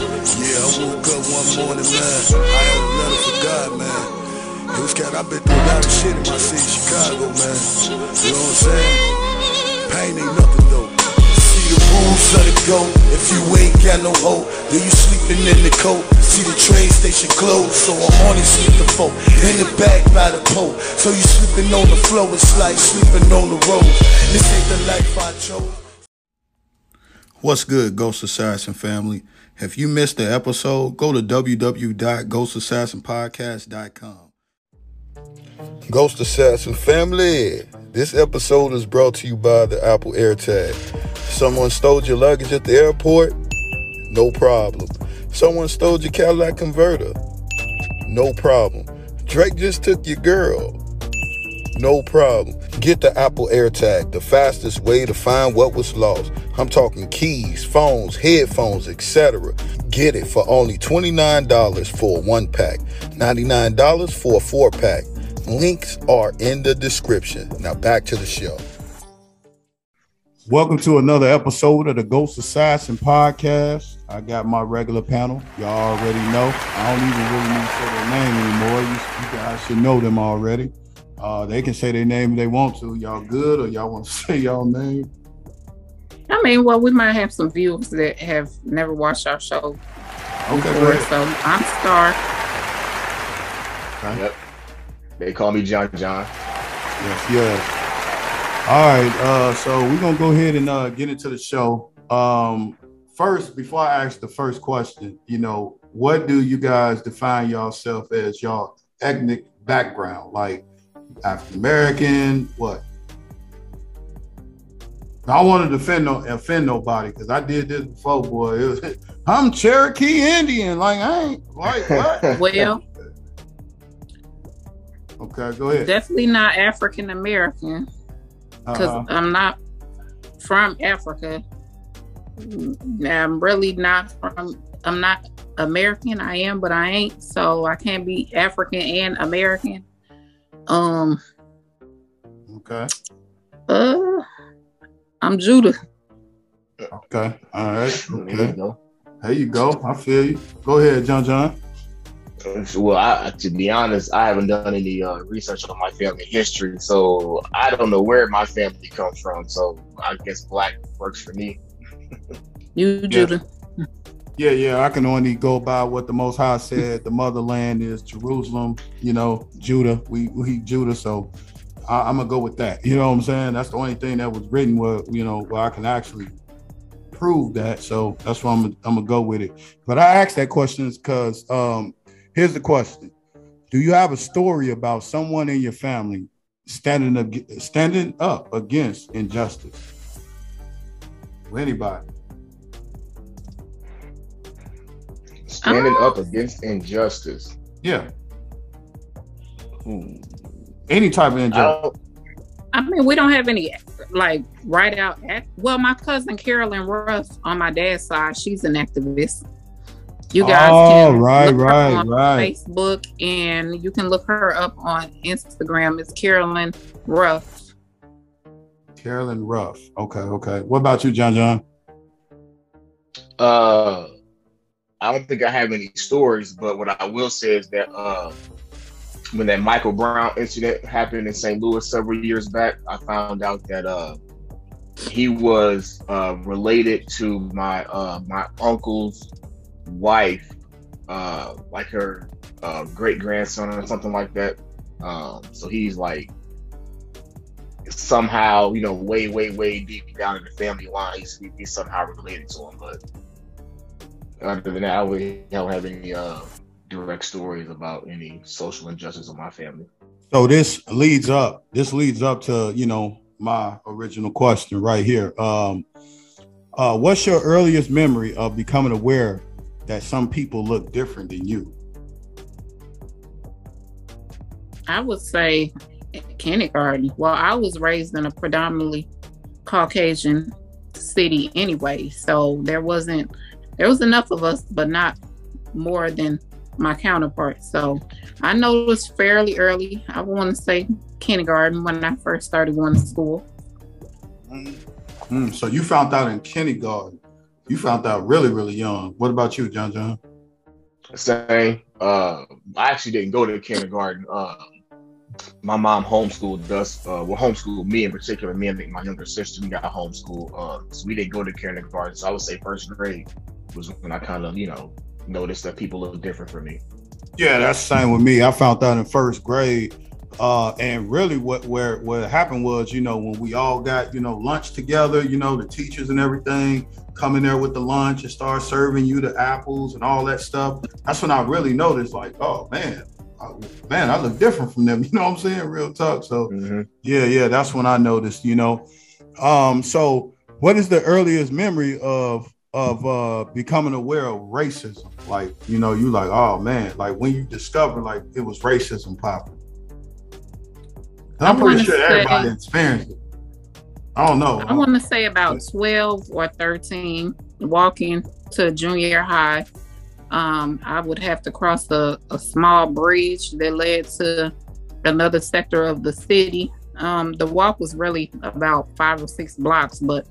Yeah, I woke up one morning, man. I had a letter for God, man. It was cat, I've been through a lot of shit in my city, Chicago, man. You know what I'm saying? Pain ain't nothing though. See the rules, let it go. If you ain't got no hope, then you sleeping in the coat. See the train station closed, so I'm on it sleep the folk. In the back by the pole. So you sleeping on the floor, it's like sleeping on the road. This ain't the life I chose. What's good, Ghost Assassin family? If you missed the episode, go to www.ghostassassinpodcast.com. Ghost Assassin family, this episode is brought to you by the Apple AirTag. Someone stole your luggage at the airport? No problem. Someone stole your Cadillac converter? No problem. Drake just took your girl? No problem. Get the Apple AirTag, the fastest way to find what was lost. I'm talking keys, phones, headphones, etc. Get it for only $29 for a one pack, $99 for a four pack. Links are in the description. Now back to the show. Welcome to another episode of the Ghost Assassin podcast. I got my regular panel. Y'all already know. I don't even really need to say their name anymore. You, you guys should know them already. Uh, they can say their name if they want to. Y'all good or y'all want to say y'all name? I mean, well, we might have some viewers that have never watched our show Okay, before. So I'm Star. Yep. They call me John John. Yes, yes. All right, uh, so we're gonna go ahead and uh, get into the show. Um, first, before I ask the first question, you know, what do you guys define yourself as your ethnic background? Like African American, what? I don't want to defend no offend nobody because I did this before, boy. It was, I'm Cherokee Indian. Like I ain't like what? Well, okay, go ahead. definitely not African American because Uh-huh. I'm not from Africa. I'm really not from. I'm not American. I am, but I ain't. So I can't be African and American. Um. Okay. Uh. I'm Judah. Okay. All right. There you go. There you go. I feel you. Go ahead, John John. Well, I, to be honest, I haven't done any uh, research on my family history, so I don't know where my family comes from. So I guess black works for me. You Judah. Yeah, yeah. Yeah, I can only go by what the Most High said. The motherland is Jerusalem. You know, Judah. We we Judah. So I, I'm gonna go with that. You know what I'm saying? That's the only thing that was written where you know where I can actually prove that. So that's why I'm I'm gonna go with it. But I asked that question because um, here's the question: Do you have a story about someone in your family standing ag- standing up against injustice? Anybody? Standing Ah. up against injustice. Yeah. Hmm. Any type of injustice. don't, I mean, we don't have any like right out. Act- well, my cousin Carolyn Ruff on my dad's side, she's an activist. You guys Oh, can right, look her right, on right. Facebook, and you can look her up on Instagram. It's Carolyn Ruff. Carolyn Ruff. Okay, okay. What about you, John John? uh, I don't think I have any stories, but what I will say is that uh, when that Michael Brown incident happened in St. Louis several years back, I found out that uh, he was uh, related to my uh, my uncle's wife, uh, like her uh, great grandson or something like that. Um, so he's like somehow, you know, way, way, way deep down in the family line, he's, he's somehow related to him. But other than that, I, really don't have any uh, direct stories about any social injustice in my family. So this leads up. This leads up to you know my original question right here. Um, uh, what's your earliest memory of becoming aware that some people look different than you? I would say kindergarten. Well, I was raised in a predominantly Caucasian city anyway, so there wasn't there was enough of us, but not more than my counterpart. So I noticed fairly early. I want to say kindergarten when I first started going to school. Mm, so you found out in kindergarten. you found out really, really young. What about you, John John? Same. Uh, I actually didn't go to kindergarten. Uh, my mom homeschooled us. Uh, well, homeschooled me in particular. Me and my younger sister, we got homeschooled. Uh, so we didn't go to kindergarten. So I would say first grade was when I kind of, you know, noticed that people look different for me. Yeah, that's the same with me. I found out in first grade. Uh, and really what where what happened was, you know, when we all got, you know, lunch together, you know, the teachers and everything come in there with the lunch and start serving you the apples and all that stuff. That's when I really noticed, like, oh man, I, man, I look different from them. You know what I'm saying? Real talk. So mm-hmm. yeah, yeah, that's when I noticed, you know. Um, so what is the earliest memory of of uh becoming aware of racism? Like, you know, you like, oh man, like when you discover like it was racism popping. I'm pretty sure say, everybody experienced it. I don't know. I want to say about 12 or 13, walking to junior high. Um, I would have to cross a, a, small bridge that led to another sector of the city. Um, the walk was really about five or six blocks, but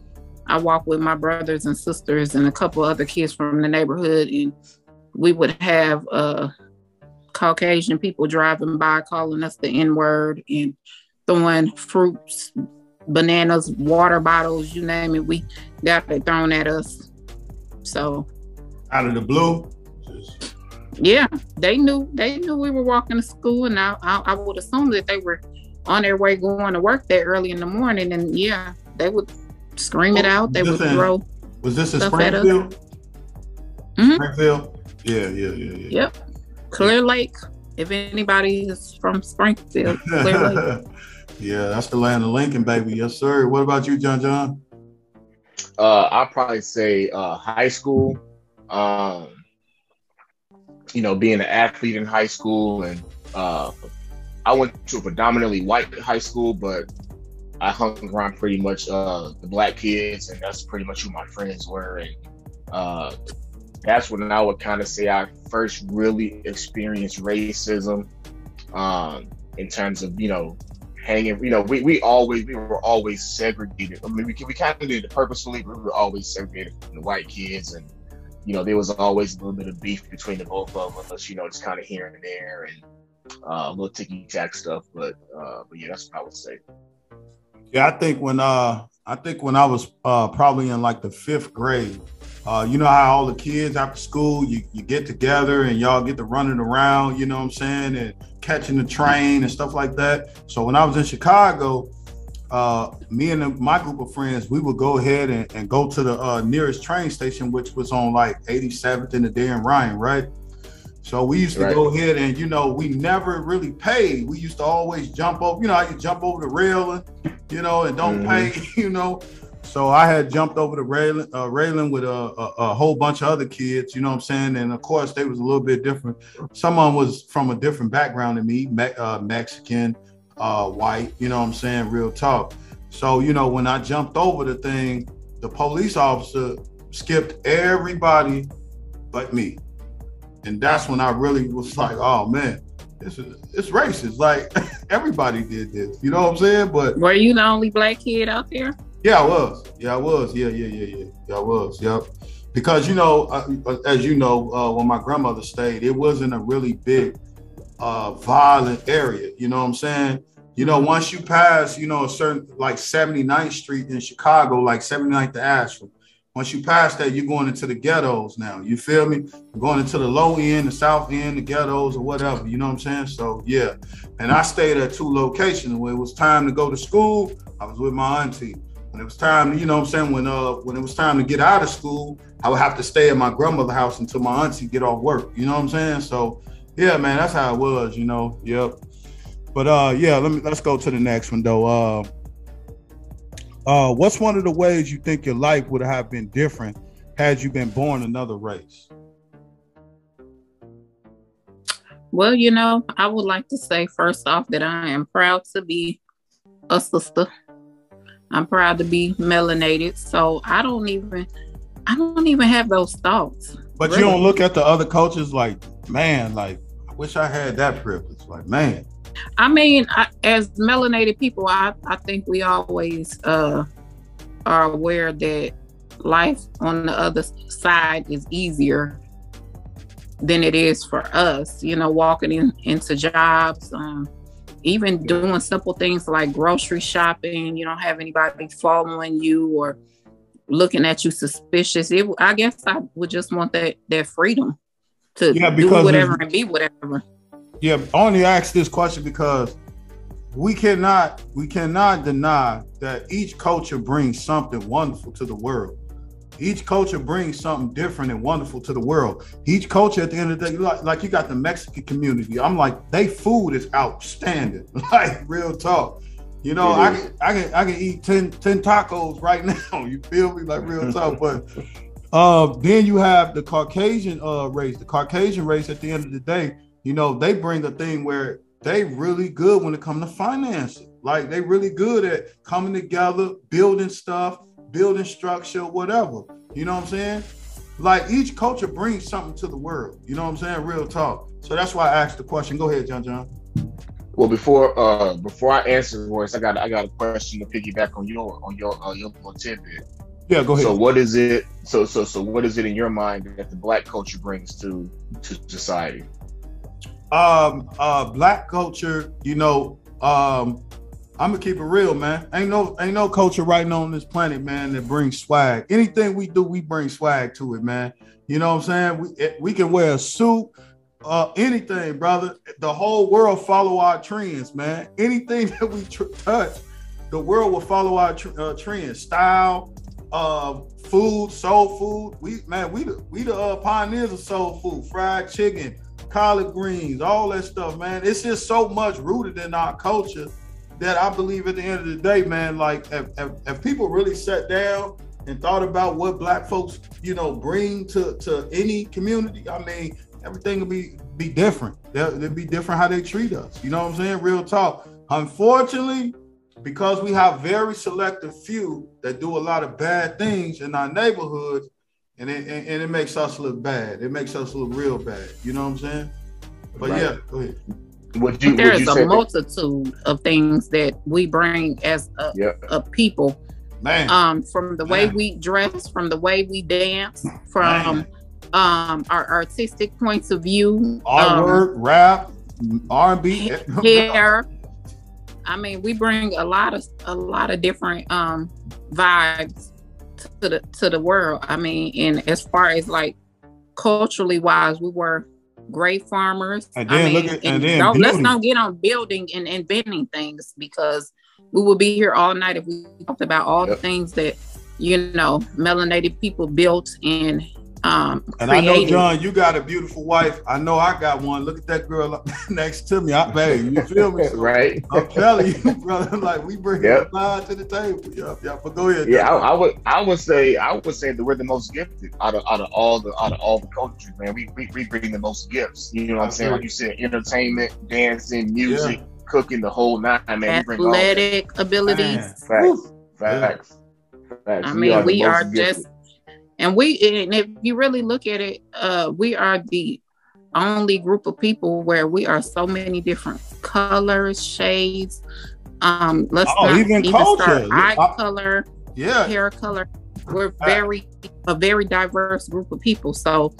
I walked with my brothers and sisters and a couple other kids from the neighborhood, and we would have uh, Caucasian people driving by calling us the N word and throwing fruits, bananas, water bottles, you name it. We got it thrown at us. So, out of the blue. Yeah, they knew they knew we were walking to school, and I, I, I would assume that they were on their way going to work that early in the morning, and yeah, they would scream it out. They would throw. Was this in Springfield? Mm-hmm. Springfield. Yeah, yeah, yeah, yeah. Yep. Clear Lake. If anybody is from Springfield, Clear Lake. yeah, that's the land of Lincoln, baby. Yes, sir. What about you, John John? Uh, I'll probably say uh, high school. Um, you know, being an athlete in high school, and uh, I went to a predominantly white high school, but I hung around pretty much uh, the black kids, and that's pretty much who my friends were. And uh, that's when I would kind of say I first really experienced racism um, in terms of, you know, hanging, you know, we, we always, we were always segregated. I mean, we, we kind of did it purposefully, we were always segregated from the white kids. And, you know, there was always a little bit of beef between the both of us, you know, just kind of here and there and uh, a little ticky tack stuff. But, uh, but yeah, that's what I would say. Yeah, I think when uh I think when I was uh probably in like the fifth grade, uh, you know how all the kids after school you, you get together and y'all get to running around, you know what I'm saying, and catching the train and stuff like that. So when I was in Chicago, uh, me and my group of friends, we would go ahead and, and go to the uh, nearest train station, which was on like 87th and the Dan Ryan, right? So we used to right. go ahead and you know we never really paid. We used to always jump over. You know, I could jump over the railing, you know, and don't mm-hmm. pay. You know, so I had jumped over the railing, uh, railing with a, a, a, whole bunch of other kids. You know what I'm saying? And of course, they was a little bit different. Someone was from a different background than me, me- uh, Mexican, uh, white. You know what I'm saying? Real talk. So you know, when I jumped over the thing, the police officer skipped everybody but me. And that's when I really was like, oh man, this is it's racist. Like everybody did this. You know what I'm saying? But were you the only black kid out there? Yeah, I was. Yeah, I was. Yeah, yeah, yeah, yeah. Yeah, I was. Yep. Because you know, uh, as you know, uh, when my grandmother stayed, it wasn't a really big, uh, violent area. You know what I'm saying? You know, once you pass, you know, a certain like 79th Street in Chicago, like 79th to Ashland, once you pass that, you're going into the ghettos now. You feel me? You're going into the low end, the south end, the ghettos, or whatever. You know what I'm saying? So yeah. And I stayed at two locations. When it was time to go to school, I was with my auntie. When it was time, you know what I'm saying, when uh when it was time to get out of school, I would have to stay at my grandmother's house until my auntie get off work. You know what I'm saying? So yeah, man, that's how it was, you know. Yep. But uh yeah, let me let's go to the next one though. Uh uh, what's one of the ways you think your life would have been different had you been born another race? Well, you know, I would like to say first off that I am proud to be a sister. I'm proud to be melanated. So I don't even I don't even have those thoughts. But really. you don't look at the other cultures like, man, like I wish I had that privilege. Like, man. I mean, I, as melanated people, I, I think we always uh, are aware that life on the other side is easier than it is for us. You know, walking in, into jobs, um, even doing simple things like grocery shopping. You don't have anybody following you or looking at you suspicious. It, I guess I would just want that that freedom to Yeah, do whatever and be whatever. Yeah, I only ask this question because we cannot we cannot deny that each culture brings something wonderful to the world. Each culture brings something different and wonderful to the world. Each culture, at the end of the day, like, like you got the Mexican community. I'm like, they food is outstanding. Like real talk. You know, I can I can I can eat 10, 10 tacos right now. You feel me? Like real talk. But uh then you have the Caucasian uh race. The Caucasian race at the end of the day, you know, they bring a thing where they really good when it comes to financing. Like they really good at coming together, building stuff, building structure, whatever. You know what I'm saying? Like each culture brings something to the world. You know what I'm saying? Real talk. So that's why I asked the question. Go ahead, John John. Well, before uh before I answer, Royce, I got I got a question to piggyback on your on your uh, your tidbit. Yeah, go ahead. So what is it? So so so what is it in your mind that the black culture brings to to society? Um uh black culture you know um i'm gonna keep it real man. Ain't no ain't no culture right now on this planet man that brings swag. Anything we do we bring swag to it man. You know what i'm saying? We eh, we can wear a suit uh anything brother. The whole world follow our trends man. Anything that we tr- touch the world will follow our tr- uh, trends. Style uh food soul food. We man we the we the uh, pioneers of soul food. Fried chicken collard greens, all that stuff, man. It's just so much rooted in our culture that I believe at the end of the day, man, like if, if, if people really sat down and thought about what black folks, you know, bring to, to any community, I mean, everything would be be different. They'll, it'd be different how they treat us. You know what I'm saying? Real talk. Unfortunately, because we have very selective few that do a lot of bad things in our neighborhoods, and it, and, and it makes us look bad. It makes us look real bad. You know what I'm saying? But Right. yeah, go ahead. Would you would There's you a say that, multitude of things that we bring as a, Yeah. a people Man, um from the way Man. we dress from the way we dance from um our artistic points of view um, artwork, rap, R&B. hair i mean we bring a lot of a lot of different um vibes to the to the world. I mean and as far as like culturally wise we were great farmers. And I then look mean, at- and then don't, let's beauty. not get on building and inventing things because we would be here all night if we talked about all the things that you know melanated people built and um And I know. John, you got a beautiful wife. I know I got one. Look at that girl next to me. I babe, you feel me? So right? I'm telling you, brother. Like we bring Yep. a lot to the table. Yep, yep. But go ahead. Yeah, I, I would I would say I would say that we're the most gifted out of out of all the out of all the cultures, man. We we, we bring the most gifts. You know what I'm saying? Like you said, entertainment, dancing, music, cooking, the whole nine, man. We bring all athletic abilities Man. Facts. Facts. Facts. I mean, the we are gifted. just, and we, and if you really look at it, uh, we are the only group of people where we are so many different colors, shades. Um, let's Oh, even even, culture. eye I- color, yeah. hair color. We're very a very diverse group of people. So,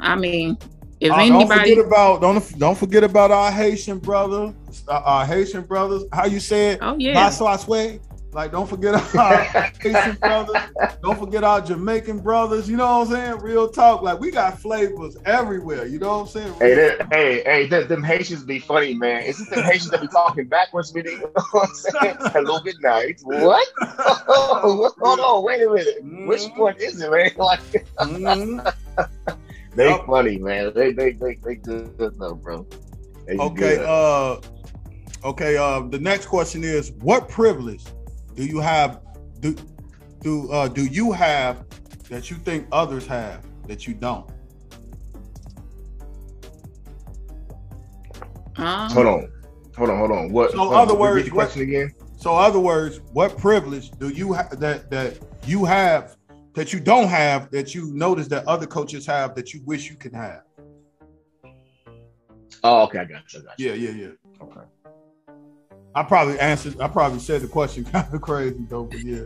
I mean, if Uh, don't anybody, forget about don't don't forget about our Haitian brother, uh, our Haitian brothers. How you say it? oh yeah, That's why I swear. Like, don't forget our Haitian brothers. Don't forget our Jamaican brothers. You know what I'm saying? Real talk. Like, we got flavors everywhere. You know what I'm saying? Hey, that, hey, hey, them, them Haitians be funny, man. Is it them Haitians that be talking backwards with you? You know what I'm? Hello, good night. What? Oh, hold on, wait a minute. Which Mhm. one is it, man? Like, Mhm. they funny, man. They, they, they, they good though, bro. They Okay. good. Uh. Okay. Uh. The next question is: What privilege do you have? Do do uh do you have that you think others have that you don't? um, hold on, hold on, hold on. What? So, hold on, other words, what- question again. So, other words, what privilege do you have that that you have that you don't have that you notice that other coaches have that you wish you could have? Oh, okay, I got you. I got you. Yeah, yeah, yeah. Okay. I probably answered. I probably said the question kind of crazy though, but yeah.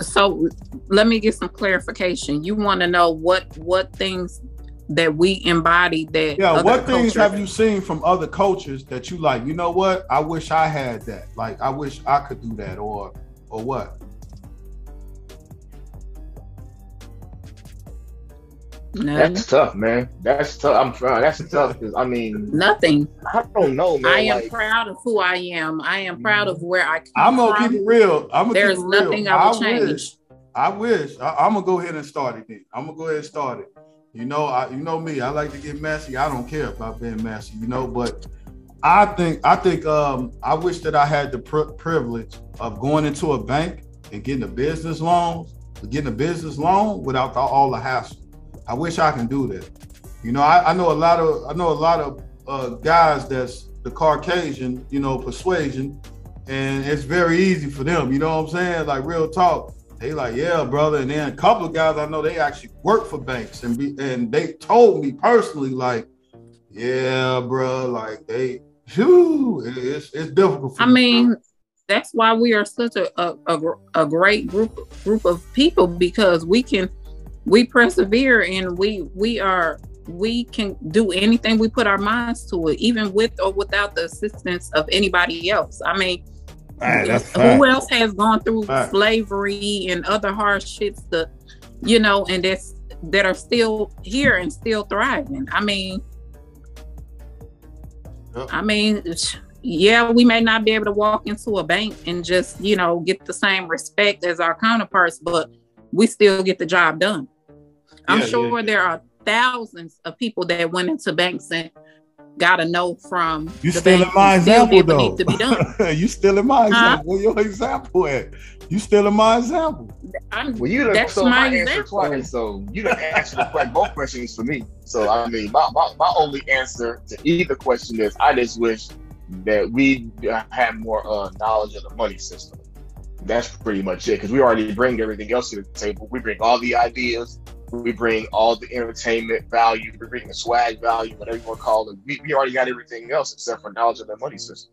So let me get some clarification. You want to know what what things that we embody that Yeah, what things have you seen from other cultures that you like? You know what? I wish I had that. Like I wish I could do that, or or what? None. That's tough, man. That's tough. I'm trying. That's tough because I mean, Nothing. I don't know, man. I am like, proud of who I am. I am proud of where I come I'm gonna from. keep it real. I'm gonna There's keep it real. There's nothing I would change. Wish, I wish. I, am gonna go ahead and start it. Then I'm gonna go ahead and start it. You know, I you know me. I like to get messy. I don't care about being messy. You know, but I think I think um I wish that I had the pri- privilege of going into a bank and getting a business loan, getting a business loan without the, all the hassle. I wish I can do that. You know, I, I know a lot of I know a lot of uh, guys that's the Caucasian, you know, persuasion, and it's very easy for them. You know what I'm saying? Like real talk. They like, yeah, brother. And then a couple of guys I know they actually work for banks and be and they told me personally, like, yeah, bro, like they, whew, it's it's difficult. For I me. mean, that's why we are such a, a, a, a great group group of people because we can we persevere and we we are we can do anything we put our minds to it, even with or without the assistance of anybody else. I mean, that's who else has gone through slavery and other hardships the you know and that's that are still here and still thriving i mean Yep. i mean yeah we may not be able to walk into a bank and just you know get the same respect as our counterparts but we still get the job done i'm Yeah, sure yeah, yeah. there are thousands of people that went into banks and got a no from You the still in my example though. to be done you still in my Huh? example. Where your example at? You still in my example. I'm, well, you done That's so my my answer example. twice, so you done answered the que- both questions for me. So I mean, my, my, my only answer to either question is I just wish that we had more uh, knowledge of the money system. That's pretty much it because we already bring everything else to the table. We bring all the ideas, we bring all the entertainment value, we bring the swag value, whatever you want to call it. We, we already got everything else except for knowledge of the money system.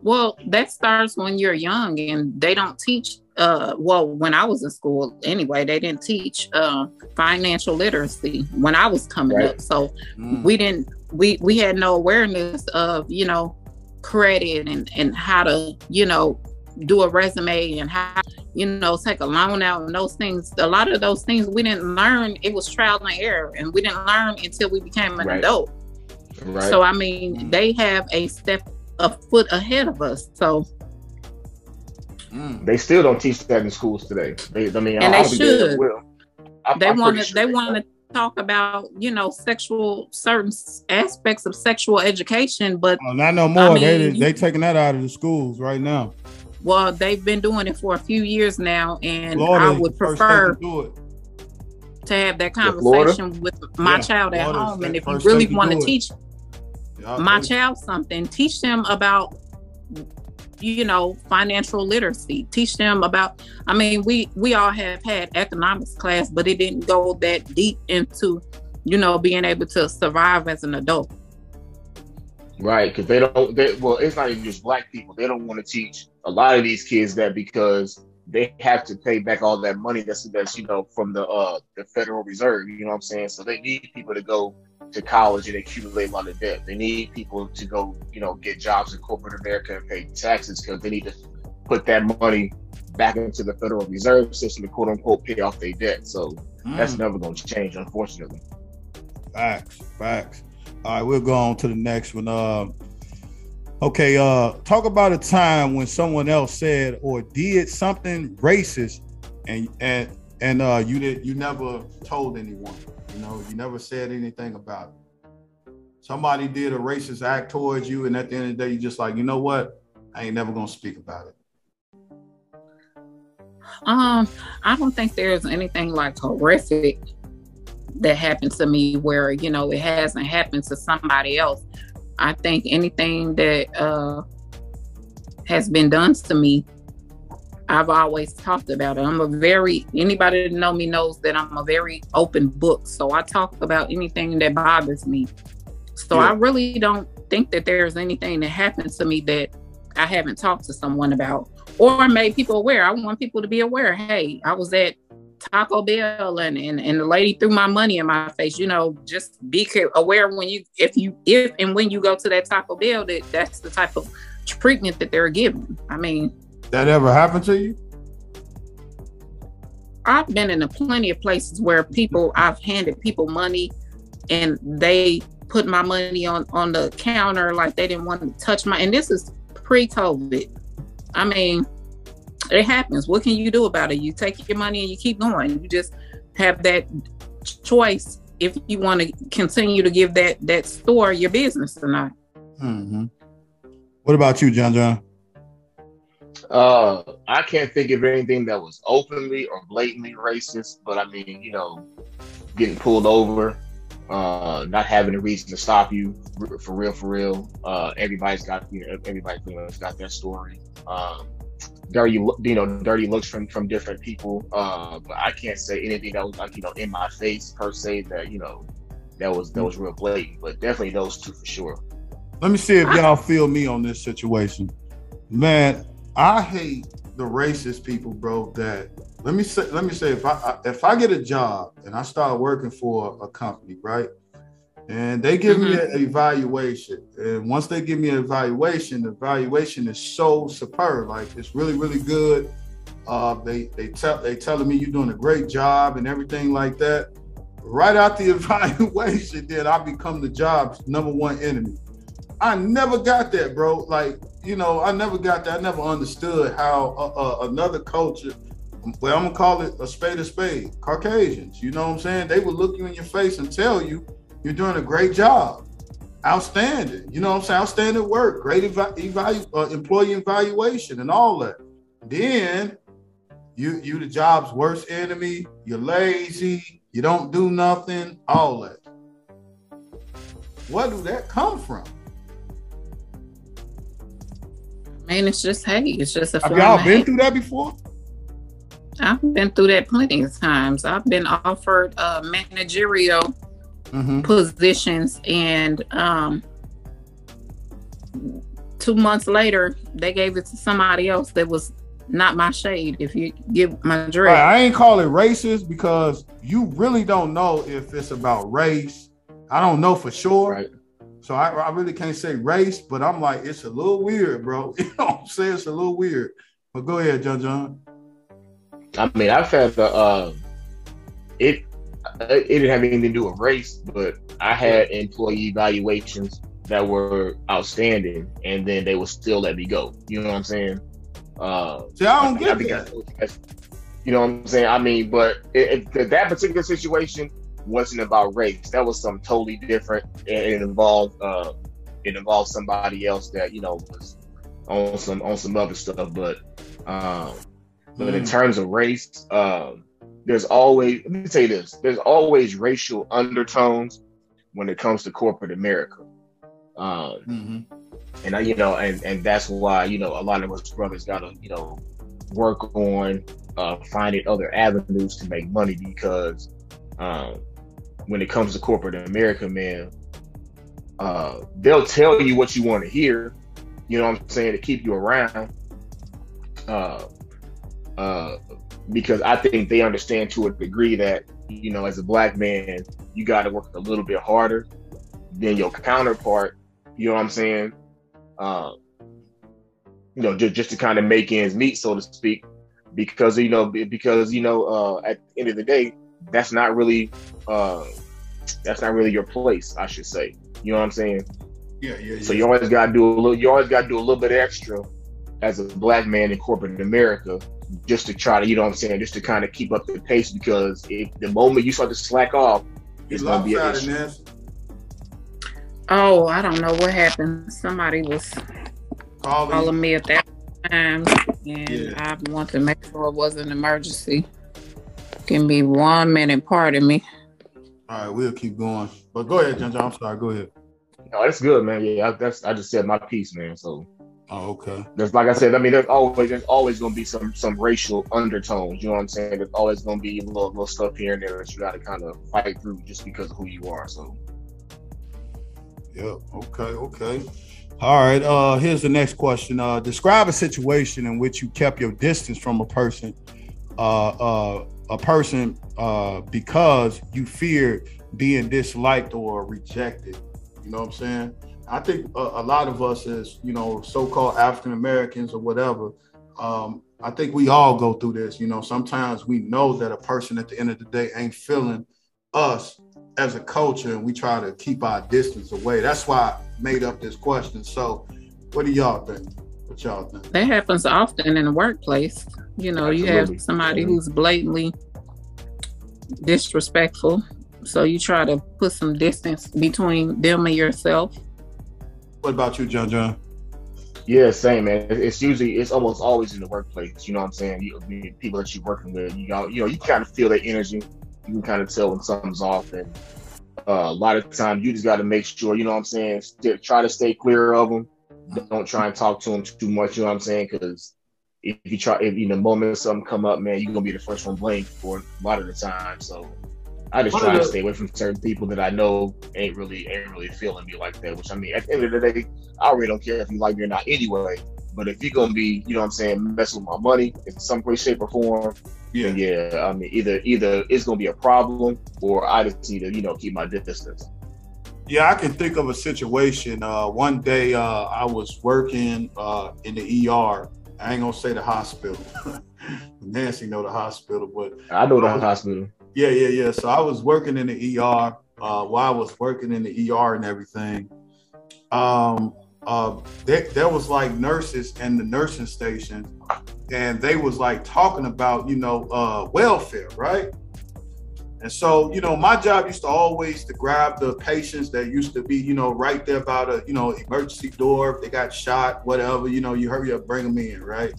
Well, that starts when you're young and they don't teach uh well when I was in school anyway, they didn't teach uh financial literacy when I was coming Right. up. So Mm. we didn't we we had no awareness of, you know, credit and and how to, you know, do a resume and how you know take a loan out and those things a lot of those things we didn't learn it was trial and error and we didn't learn until we became an Right. adult Right. so I mean, they have a step, a foot ahead of us. So Mm. They still don't teach that in schools today. They, I mean, And I they don't should. will. I'm- they want to, sure they want to talk about, you know, sexual certain aspects of sexual education, but Oh, not no more. I they mean, they taking that out of the schools right now. Well, they've been doing it for a few years now, and Florida I would prefer to to have that Yeah, conversation with my Yeah, child at Florida home. And if you really want to teach Yeah, my told child something teach them about you know financial literacy. Teach them about i mean we we all have had economics class but it didn't go that deep into you know being able to survive as an adult Right, because they don't. They, well, it's not even just black people. They don't want to teach a lot of these kids that because they have to pay back all that money that's that's you know from the uh the Federal Reserve. You know what I'm saying? So they need people to go to college and accumulate a lot of debt. They need people to go you know get jobs in corporate America and pay taxes because they need to put that money back into the Federal Reserve system to quote unquote pay off their debt. So that's Mm. never going to change, unfortunately. Facts, facts. All right, we'll go on to the next one. Uh, okay, uh, talk about a time when someone else said or did something racist, and and and uh, you did you never told anyone. You know, you never said anything about it. Somebody did a racist act towards you, and at the end of the day, you're just like, you know what? I ain't never gonna speak about it. um i don't think there's anything like horrific that happened to me where you know it hasn't happened to somebody else. I think anything that uh has been done to me i've always talked about it. I'm a very anybody that know me knows that i'm a very open book. So i talk about anything that bothers me. So i really don't think that there's anything that happened to me that i haven't talked to someone about. Or made people aware. I want people to be aware. Hey, I was at Taco Bell and, and and the lady threw my money in my face. You know, just be aware when you if you if and when you go to that Taco Bell that that's the type of treatment that they're giving. I mean, that ever happened to you? I've been in a plenty of places where people I've handed people money and they put my money on on the counter like they didn't want to touch my and this is pre-COVID. I mean, it happens. What can you do about it? You take your money and you keep going. You just have that choice if you want to continue to give that that store your business or not. Mm-hmm. What about you, John John? Uh, I can't think of anything that was openly or blatantly racist, but I mean, you know, getting pulled over, uh, not having a reason to stop you for real, for real. Uh, everybody's got, you know, everybody pretty much got their story. Um, dirty, you know, dirty looks from from different people. Uh, but I can't say anything that was like, you know, in my face per se that you know that was that was real blatant. But definitely those two for sure. Let me see if y'all feel me on this situation, man. I hate the racist people, bro. That let me say, let me say, if I if I get a job and I start working for a company, right, and they give mm-hmm. me an evaluation, and once they give me an evaluation, the evaluation is so superb, like it's really really good. Uh, they they tell they telling me you're doing a great job and everything like that. Right out the evaluation, then I become the job's number one enemy. I never got that, bro. Like, you know, I never got that. I never understood how uh, uh, another culture, well, I'm gonna call it a spade a spade, Caucasians. You know what I'm saying? They would look you in your face and tell you you're doing a great job, outstanding. You know what I'm saying? Outstanding work, great evalu- evalu- uh, employee evaluation, and all that. Then you you the job's worst enemy. You're lazy. You don't do nothing. All that. Where do that come from? I mean, it's just hey, it's just a. Have y'all been through that before? I've been through that plenty of times. I've been offered uh, managerial mm-hmm. positions, and um, two months later, they gave it to somebody else that was not my shade. If you give my drift, right, I ain't call it racist because you really don't know if it's about race. I don't know for sure. Right. So I, I really can't say race, but I'm like, it's a little weird, bro. You know what I'm saying? It's a little weird. But go ahead, John John. I mean, I've had the uh, it it didn't have anything to do with race, but I had employee evaluations that were outstanding, and then they would still let me go. You know what I'm saying? Uh, See, I don't I, get I that. You know what I'm saying? I mean, but it, it, that particular situation, wasn't about race. That was something totally different. And it involved uh, it involved somebody else that you know was on some on some other stuff. But um, but mm. in hmm. terms of race, um, there's always let me say this: there's always racial undertones when it comes to corporate America. Um, mm-hmm. And I, you know, and and that's why you know a lot of us brothers got to you know work on uh, finding other avenues to make money because um, when it comes to corporate America, man, uh, they'll tell you what you want to hear. You know what I'm saying to keep you around. Uh, uh, because I think they understand to a degree that you know, as a black man, you got to work a little bit harder than your counterpart. You know what I'm saying? Uh, you know, just just to kind of make ends meet, so to speak. Because you know, because you know, uh, at the end of the day, that's not really uh, that's not really your place, I should say. You know what I'm saying? Yeah, yeah. yeah. So you always gotta do a little. You always gotta do a little bit extra as a black man in corporate America, just to try to, you know what I'm saying, just to kind of keep up the pace. Because if the moment you start to slack off, it's gonna be an issue. Oh, I don't know what happened. Somebody was calling, calling me at that time, and yeah. I want to make sure it was an emergency. Give me one minute, pardon me. All right, we'll keep going. But go ahead, John. I'm sorry. Go ahead. No, that's good, man. Yeah, I, that's I just said my piece, man. So. Oh, okay. There's like I said. I mean, there's always there's always going to be some some racial undertones. You know what I'm saying? There's always going to be little little stuff here and there that you got to kind of fight through just because of who you are. So. Yep. Okay. Okay. All right. Uh, here's the next question. Uh, describe a situation in which you kept your distance from a person, uh, uh, a person, uh, because you feared being disliked or rejected. You know what I'm saying? I think a, a lot of us, as you know, so-called African Americans or whatever, um, I think we all go through this. You know, sometimes we know that a person at the end of the day ain't feeling us as a culture, and we try to keep our distance away. That's why I made up this question. So, what do y'all think? What y'all think? That happens often in the workplace. You know, you have somebody who's blatantly disrespectful. So you try to put some distance between them and yourself. What about you, John John? Yeah, same man. It's usually it's almost always in the workplace. You know what I'm saying? You, people that you're working with, you got you know, you kind of feel their energy. You can kind of tell when something's off, and uh, a lot of the time you just got to make sure. You know what I'm saying? St- try to stay clear of them. Don't try and talk to them too much. You know what I'm saying? Because if you try, if in the moment something come up, man, you're gonna be the first one blamed for a lot of the time. So I just try to stay away from certain people that I know ain't really ain't really feeling me like that. Which I mean, at the end of the day, I really don't care if you like me or not anyway. But if you're gonna be, you know what I'm saying, messing with my money in some way, shape, or form, Yeah. yeah, I mean either either it's gonna be a problem or I just need to, you know, keep my distance. Yeah, I can think of a situation. Uh, one day uh, I was working uh, in the ER. I ain't gonna say the hospital. Nancy know the hospital, but I know the I was- hospital. Yeah, yeah, yeah. So I was working in the ER. Uh, while I was working in the ER and everything, um, uh, there, there was like nurses in the nursing station, and they was like talking about you know uh, welfare, right? And so you know my job used to always to grab the patients that used to be you know right there by the you know emergency door if they got shot, whatever. You know you hurry up, bring them in, right?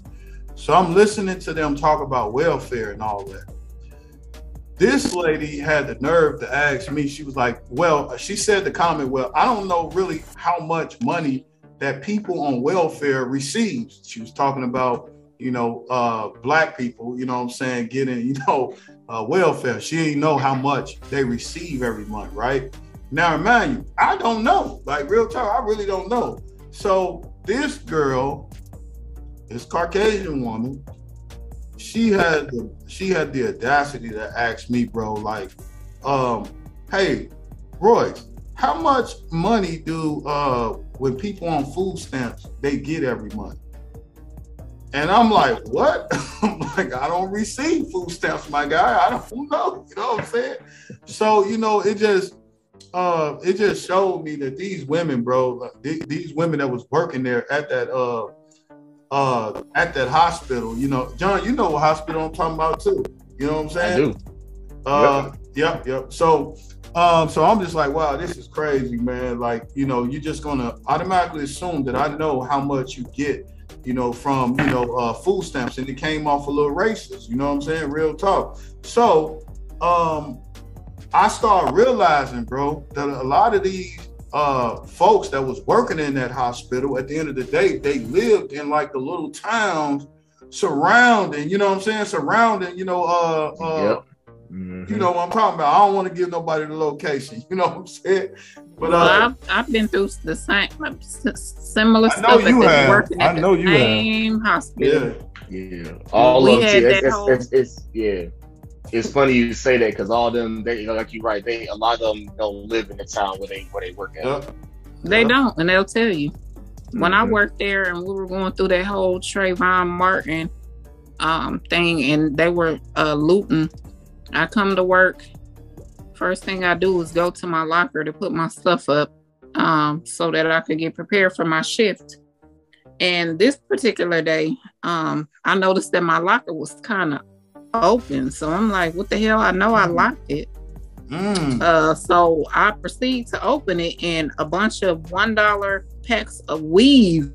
So I'm listening to them talk about welfare and all that this lady had the nerve to ask me. She was like well she said the comment well i don't know really how much money that people on welfare receives she was talking about you know uh black people you know what i'm saying getting you know uh, welfare. She didn't know how much they receive every month right? Now remind you i don't know. Like real talk i really don't know. So this girl this caucasian woman she had the she had the audacity to ask me, bro, like, um, hey, Royce, how much money do uh when people on food stamps they get every month? And I'm like, what? I'm like, I don't receive food stamps, my guy. I don't know. You know what I'm saying? So, you know, it just uh it just showed me that these women, bro, th- these women that was working there at that uh uh at that hospital, you know, John, you know what hospital I'm talking about too. You know what I'm saying? I do. Uh yep, yep. So um so I'm just like, wow, this is crazy, man. Like, you know, you're just gonna automatically assume that I know how much you get, you know, from you know uh food stamps and it came off a little racist, you know what I'm saying? Real talk. So um I started realizing, bro, that a lot of these uh folks that was working in that hospital at the end of the day they lived in like the little towns surrounding you know what i'm saying surrounding you know uh uh Yep. Mhm. you know what i'm talking about i don't want to give nobody the location you know what i'm saying but Well, uh I've, I've been through the same s- similar I know stuff. you have. Working at I know the you have. same hospital. yeah Yeah, all We of had them. that It's, whole- it's, it's, it's, yeah. It's funny you say that because all them, they you know, like you right. They a lot of them don't live in the town where they where they work at. yeah They Yeah. don't, and they'll tell you. When I Mhm. worked there and we were going through that whole Trayvon Martin um, thing, and they were uh, looting, I come to work. First thing I do is go to my locker to put my stuff up um, so that I could get prepared for my shift. And this particular day, um, I noticed that my locker was kind of open. So I'm like, what the hell? I know I locked it. Mm. Uh, so I proceed to open it, and a bunch of one dollar packs of weave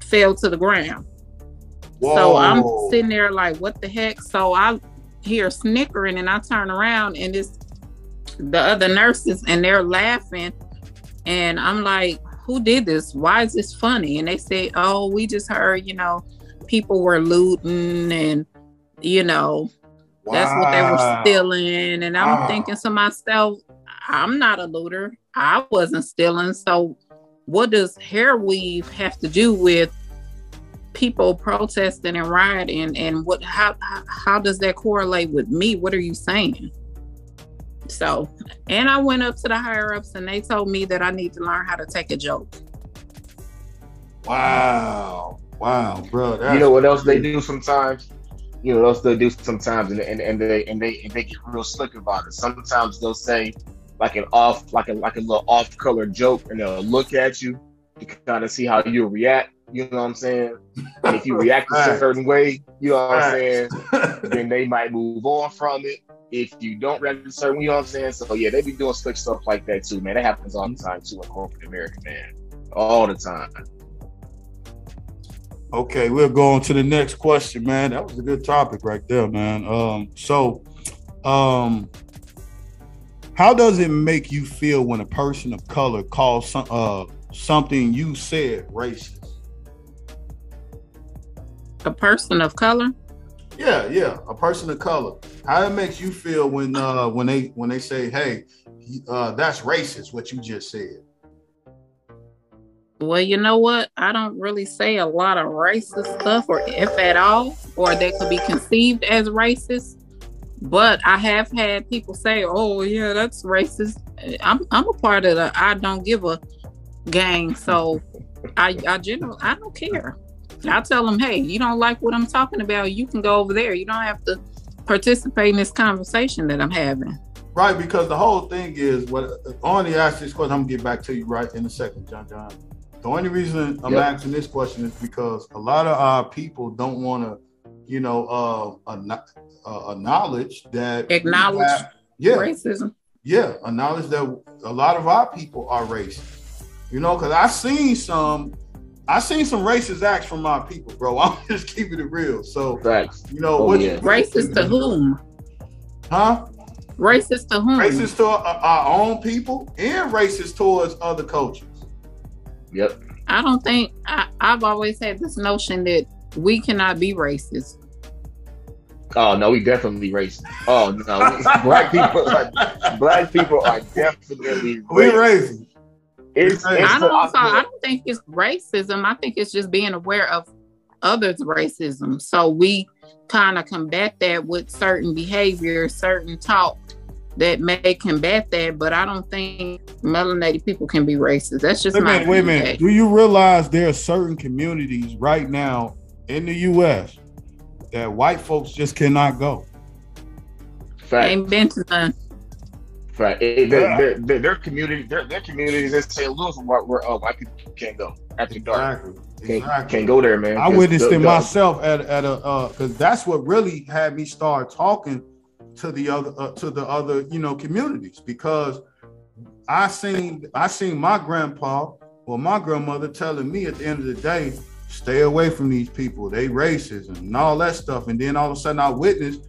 fell to the ground. So I'm sitting there like, what the heck? So I hear snickering, and I turn around, and it's the other nurses, and they're laughing, and I'm like, who did this? Why is this funny? And they say, oh, we just heard, you know, people were looting, and you know, that's what they were stealing. And I'm Wow. thinking to myself, I'm not a looter. I wasn't stealing. So, what does hair weave have to do with people protesting and rioting? And what? How how does that correlate with me? What are you saying? So, and I went up to the higher ups and they told me that I need to learn how to take a joke. Wow. Wow, bro. You know what else they do sometimes? You know what else they do sometimes, and, and, and they and they and they get real slick about it. Sometimes they'll say like an off, like a like a little off color joke, and they'll look at you to kind of see how you react. You know what I'm saying? And if you react a certain way, you know what I'm saying, then they might move on from it. If you don't react a certain, way, you know what I'm saying. So yeah, they be doing slick stuff like that too, man. That happens all the mm-hmm. time too in corporate America, man. All the time. Okay, we'll go on to the next question, man. That was a good topic right there, man. Um, so, um, how does it make you feel when a person of color calls some, uh, something you said racist? A person of color? Yeah, yeah, a person of color. How it makes you feel when uh, when they when they say, "Hey, uh, that's racist," what you just said. Well, you know what? I don't really say a lot of racist stuff, or if at all, or that could be conceived as racist. But I have had people say, "Oh, yeah, that's racist." I'm I'm a part of the I don't give a gang, so I I generally I don't care. I tell them, "Hey, you don't like what I'm talking about? You can go over there. You don't have to participate in this conversation that I'm having." Right, because the whole thing is what on the ask this question. I'm gonna get back to you right in a second, John John. The only reason I'm yep. asking this question is because a lot of our people don't want to, you know, uh, uh, acknowledge that acknowledge have, yeah, racism. Yeah, acknowledge that a lot of our people are racist. You know, because I seen some, I seen some racist acts from my people, bro. I'm just keeping it real. So, Facts. you know, oh, what yeah. racist to whom? Huh? Racist to whom? Racist to our, our own people and racist towards other cultures. Yep. I don't think I, I've always had this notion that we cannot be racist. Oh no, we definitely racist. Oh no, black people, are, black people are definitely racist. we racist. It's, it's I don't. So I don't think it's racism. I think it's just being aware of others' racism. So we kind of combat that with certain behavior, certain talk, that may combat that, but I don't think melanated people can be racist. That's just wait my minute, wait a minute. Do you realize there are certain communities right now in the U.S. that white folks just cannot go? Fact. Ain't been to none. Right. It, their, their, their, community, their, their communities in St. Louis where, where uh, white people can't go after dark. Exactly. Can't, exactly. can't go there, man. I witnessed the, it myself at, at a because uh, that's what really had me start talking to the other uh, to the other you know communities because I seen I seen my grandpa or my grandmother telling me at the end of the day, stay away from these people. They racism and all that stuff. And then all of a sudden I witnessed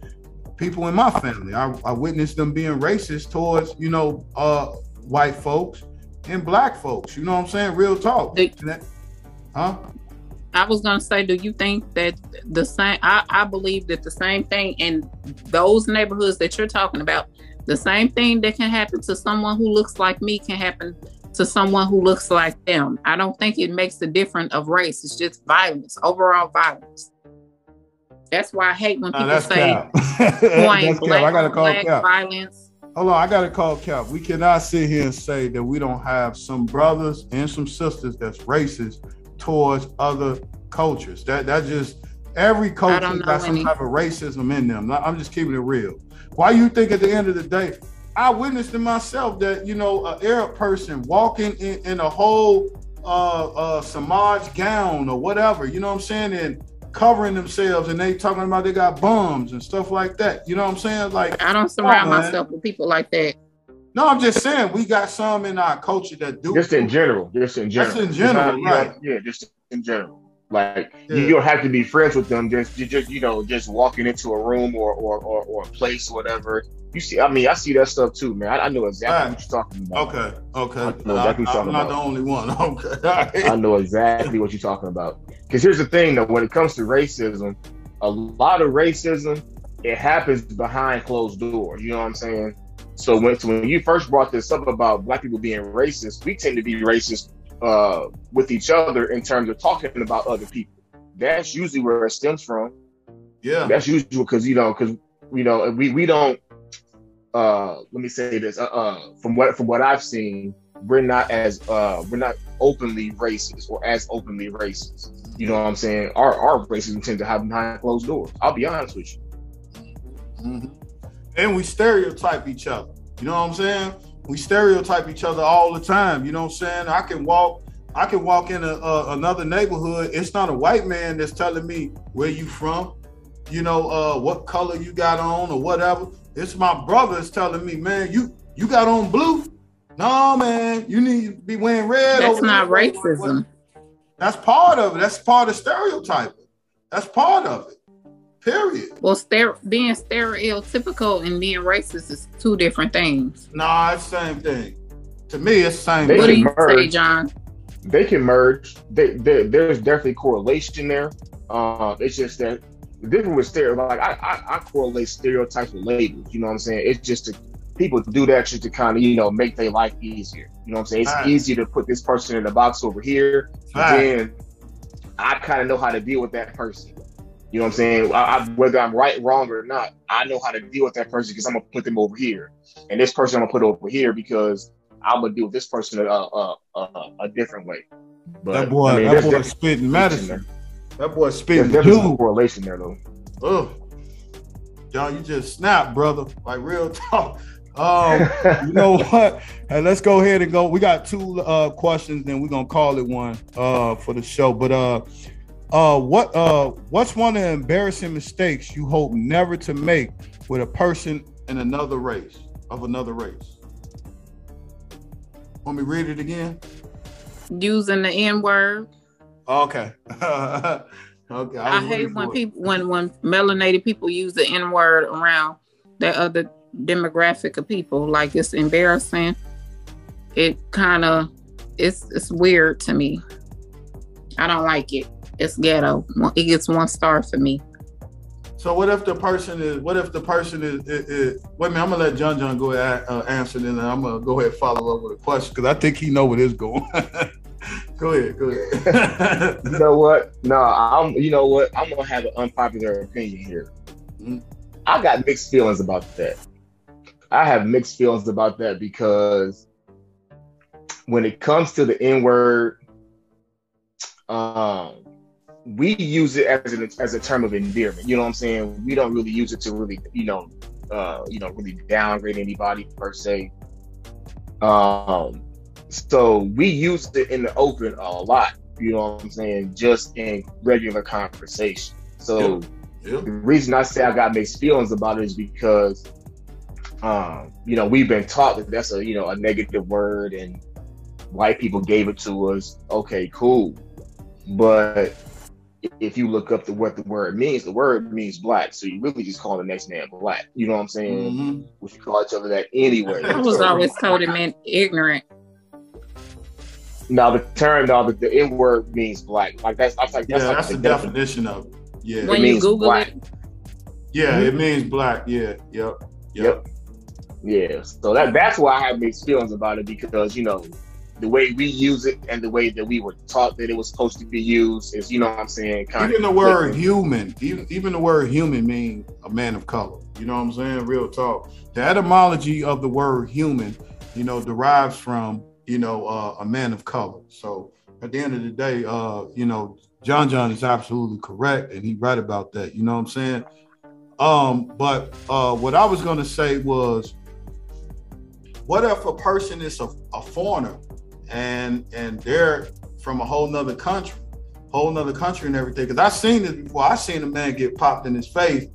people in my family. I, I witnessed them being racist towards, you know, uh, white folks and black folks. You know what I'm saying? Real talk. That, huh? I was gonna say, do you think that the same? I, I believe that the same thing in those neighborhoods that you're talking about, the same thing that can happen to someone who looks like me can happen to someone who looks like them. I don't think it makes a difference of race. It's just violence, overall violence. That's why I hate when people say point black, I gotta call black cap. violence. Hold on, I gotta call Cap. We cannot sit here and say that we don't have some brothers and some sisters that's racist towards other cultures. That that just every culture got some any. type of racism in them. I'm just keeping it real. Why you think at the end of the day, I witnessed it myself that you know an Arab person walking in, in a whole uh, uh, Samaj gown or whatever, you know what I'm saying, and covering themselves, and they talking about they got bums and stuff like that. You know what I'm saying? Like I don't surround myself with people like that. No, I'm just saying we got some in our culture that do. Just in general. Just in general. Just in general, not, right? yeah, just in general. Like yeah. you don't have to be friends with them. Just you just you know just walking into a room or or or, or a place or whatever. You see, I mean, I see that stuff too, man. I, I know exactly right. what you're talking about. Okay, okay. I know exactly I, am not about. the only one. Okay. I know exactly what you're talking about. Because here's the thing, though, when it comes to racism, a lot of racism it happens behind closed doors. You know what I'm saying? So when so when you first brought this up about black people being racist, we tend to be racist uh, with each other in terms of talking about other people. That's usually where it stems from. Yeah. That's usually because you know because you know we we don't. Uh, let me say this. Uh, uh, from what from what I've seen, we're not as uh, we're not openly racist or as openly racist. You know what I'm saying? Our our racism tends to happen behind closed doors. I'll be honest with you. Mhm. And we stereotype each other. You know what I'm saying? We stereotype each other all the time. You know what I'm saying? I can walk, I can walk in a, a- another neighborhood. It's not a white man that's telling me where you from, you know, uh, what color you got on or whatever. It's my brothers telling me, man, you you got on blue. No, man, you need to be wearing red. That's not racism. That's part of it. That's part of stereotyping. That's part of it. Period. Well, stere- being stereotypical and being racist is two different things. Nah, it's the same thing. To me, it's the same They What do thing. you merge. say, John? they can merge. They, they, there's definitely correlation there. Um, it's just that the difference with stereo, like I, I, I correlate stereotypes with labels. You know what I'm saying? It's just to, people do that shit to kind of you know make their life easier. You know what I'm saying? It's Right. easier to put this person in a box over here. Right. Then I kind of know how to deal with that person. You know what I'm saying? I, I, whether I'm right, wrong, or not, I know how to deal with that person because I'm gonna put them over here, and this person I'm gonna put over here because I'm gonna deal with this person a a, a, a different way. But that boy, I mean, that there's boy spitting medicine. That boy There's spitting definitely some juice. correlation there, though. Oh, Ugh. John, you just snapped, brother. Like real talk. Um, you know what? Hey, let's go ahead and go. We got two uh questions, then we're gonna call it one uh for the show. But uh uh what uh what's one of the embarrassing mistakes you hope never to make with a person in another race of another race? Want me read it again? Using the N word. Okay. okay. I, hate when people when when melanated people use the N word around the other demographic of people. Like it's embarrassing. It kind of it's it's weird to me. I don't like it. It's ghetto. It gets one star for me. So what if the person is? What if the person is? is, is wait a minute, I'm gonna let John John go ahead uh, answer, then I'm gonna go ahead and follow up with a question because I think he know where this going. go ahead, go ahead. you know what? No, I'm. You know what? I'm gonna have an unpopular opinion here. Mhm. I got mixed feelings about that. I have mixed feelings about that because when it comes to the N word, um, we use it as an as a term of endearment. You know what I'm saying? We don't really use it to really, you know, uh, you know, really downgrade anybody per se. Um, so we use it in the open a lot. You know what I'm saying? Just in regular conversation. So Yeah. the reason I say I got mixed feelings about it is because, um, you know, we've been taught that that's a you know a negative word, and white people gave it to us. Okay, cool, but if you look up the what the word means, the word means black. So you really just call the next man black. You know what I'm saying? Mhm. We should call each other that anyway. I was always told it meant ignorant. now the term now the, the N word means black. Like that's that's like Yeah, like that's the definition of it. Yeah, When It you means Google black. it, yeah, it means black. Yeah, yep, yep. Yep. Yeah. So that that's why I have mixed feelings about it because you know the way we use it and the way that we were taught that it was supposed to be used is you know what I'm saying kind Even the word human, even even the word human means a man of color. You know what I'm saying? Real talk. The etymology of the word human, you know, derives from you know uh, a man of color. So at the end of the day, uh, you know, John John is absolutely correct, and he's right about that. You know what I'm saying? Um, but uh, what I was gonna say was, what if a person is a, a foreigner and and they're from a whole nother country? whole nother country and everything. Because I've seen this before. I've seen a man get popped in his face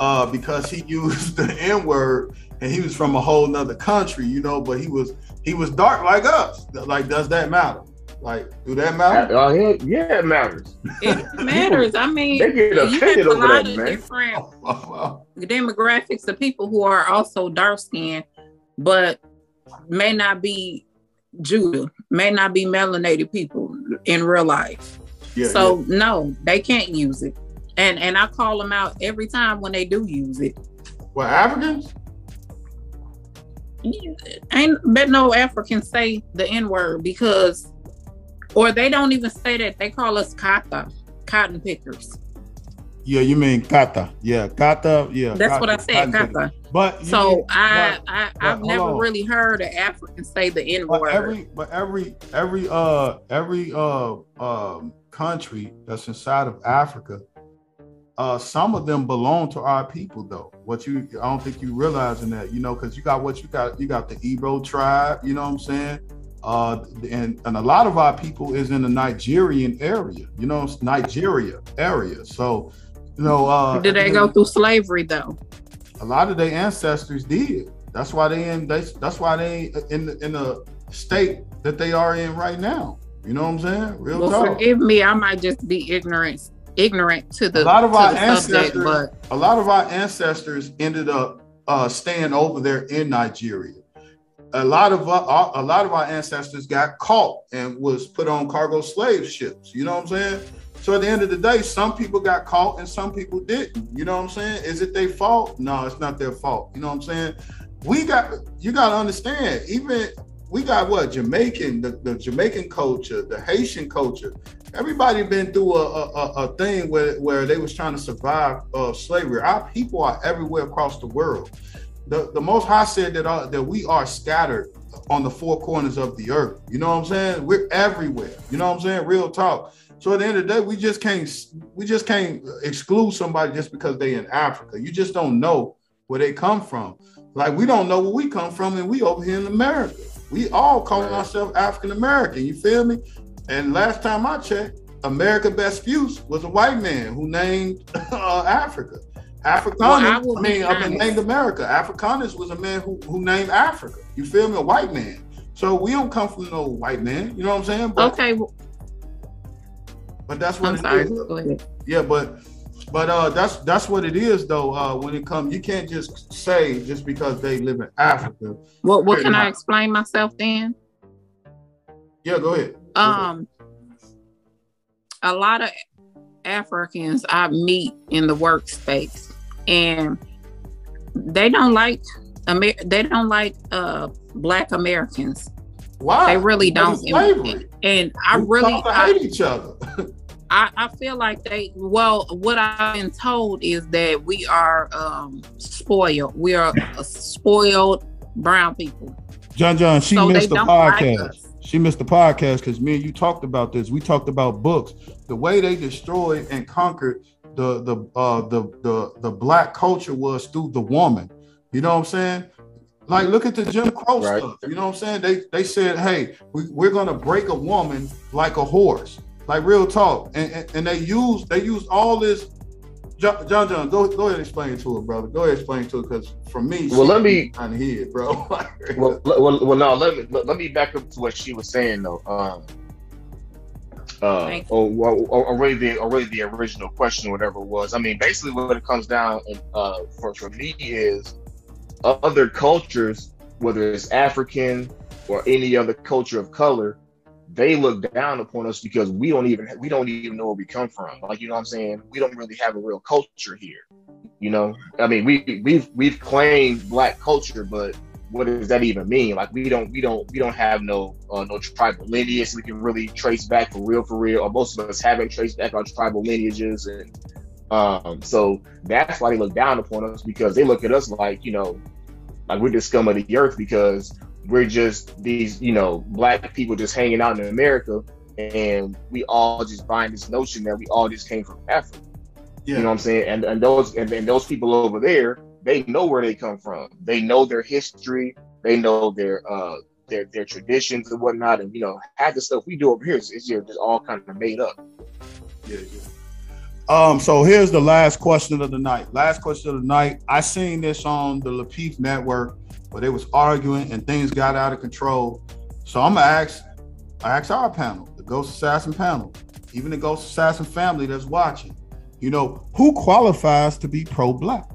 uh, because he used the N word and he was from a whole nother country, you know. But he was he was dark like us. Like, does that matter? Like, do that matter? Uh, yeah, yeah, it matters. it matters. I mean, They get you have offended a over lot that, of man. different demographics of people who are also dark skinned, but may not be Judah, may not be melanated people in real life. yeah, so no, they can't use it. And and I call them out every time when they do use it. well, Africans. ain't bet no African say the N word because, or they don't even say that. They call us kata, cotton pickers. Yeah, you mean kata? Yeah, kata. Yeah, That's kata, what I said, kata. But So mean- I, but- I, I've never on. really heard an African say the N But word. every but every every uh every uh um country that's inside of Africa, uh some of them belong to our people though. What you I don't think you realizing that, you know, because you got what you got, you got the Igbo tribe, you know what I'm saying? Uh and, and a lot of our people is in the Nigerian area, you know, Nigeria area. So, you know, uh Did they go through slavery though? a lot of their ancestors did. That's why they in they, that's why they in the, in the state that they are in right now. You know what I'm saying? Real Well, talk. forgive me, I might just be ignorant, ignorant to the A lot of our the subject, ancestors, but a lot of our ancestors ended up uh, staying over there in Nigeria. A lot of uh, a lot of our ancestors got caught and was put on cargo slave ships. You know what I'm saying? So at the end of the day, some people got caught and some people didn't. You know what I'm saying? Is it their fault? No, it's not their fault. You know what I'm saying? We got you got to understand. Even we got what Jamaican, the, the Jamaican culture, the Haitian culture. Everybody been through a, a, a- thing where, where they was trying to survive uh, slavery. Our people are everywhere across the world. The, the Most High said that uh, that we are scattered on the four corners of the earth. You know what I'm saying? We're everywhere. You know what I'm saying? Real talk. So at the end of the day, we just can't we just can't exclude somebody just because they in Africa. You just don't know where they come from. Like we don't know where we come from, and we over here in America. We all calling Right. ourselves African American. You feel me? And last time I checked, America Vespucci was a white man who named uh, Africa. Africanus, Well, I I, mean, I mean, honest. named America. Africanus was a man who, who named Africa. You feel me? A white man. So we don't come from no white man. You know what I'm saying? But, okay, well, but that's what I'm it sorry. is. Yeah, but but uh that's that's what it is though. Uh when it comes, you can't just say just because they live in Africa. What what Fair can I explain myself then? Yeah, go ahead. Um, a lot of Africans I meet in the workspace, and they don't like Amer- they don't like uh Black Americans, Why? they really Because don't. of Slavery. and I We really I, hate each other. I I feel like they well what I've been told is that we are um spoiled. We are a spoiled brown people. John John, she so missed the don't like podcast. she missed the podcast because me and you talked about this. We talked about books. The way they destroyed and conquered the the uh the the the black culture was through the woman. You know what I'm saying? Like look at the Jim Crow Right. stuff. You know what I'm saying? They they said, hey, we, we're gonna break a woman like a horse. Like real talk. And and, and they use they use all this John John, John go go ahead and explain to it, brother. Go ahead and explain to it because for me, Well, let me- kind of hear, bro. well, well, well, no. Let me let, let me back up to what she was saying though. Um, uh, Thank or, or, or, or really the or really the original question, whatever it was. I mean, basically, what it comes down uh, for for me is other cultures, whether it's African or any other culture of color, they look down upon us because we don't even we don't even know where we come from. Like you know what I'm saying? We don't really have a real culture here. You know, I mean, we we've we've claimed black culture, but what does that even mean? Like we don't we don't we don't have no uh, no tribal lineage we can really trace back for real for real. Or most of us haven't traced back our tribal lineages, and um, so that's why they look down upon us because they look at us like you know, like we're the scum of the earth because we're just these you know black people just hanging out in America, and we all just buying this notion that we all just came from Africa. yeah. You know what I'm saying? And and those and, and those people over there, they know where they come from. They know their history. They know their uh their their traditions and whatnot. And you know, half the stuff we do over here is, is just just all kind of made up. Yeah, yeah. Um, so here's the last question of the night. Last question of the night. I seen this on the Lapeef network where they was arguing and things got out of control. So I'm gonna ask, I ask our panel, the Ghost Assassin panel, even the Ghost Assassin family that's watching. You know, who qualifies to be pro-black?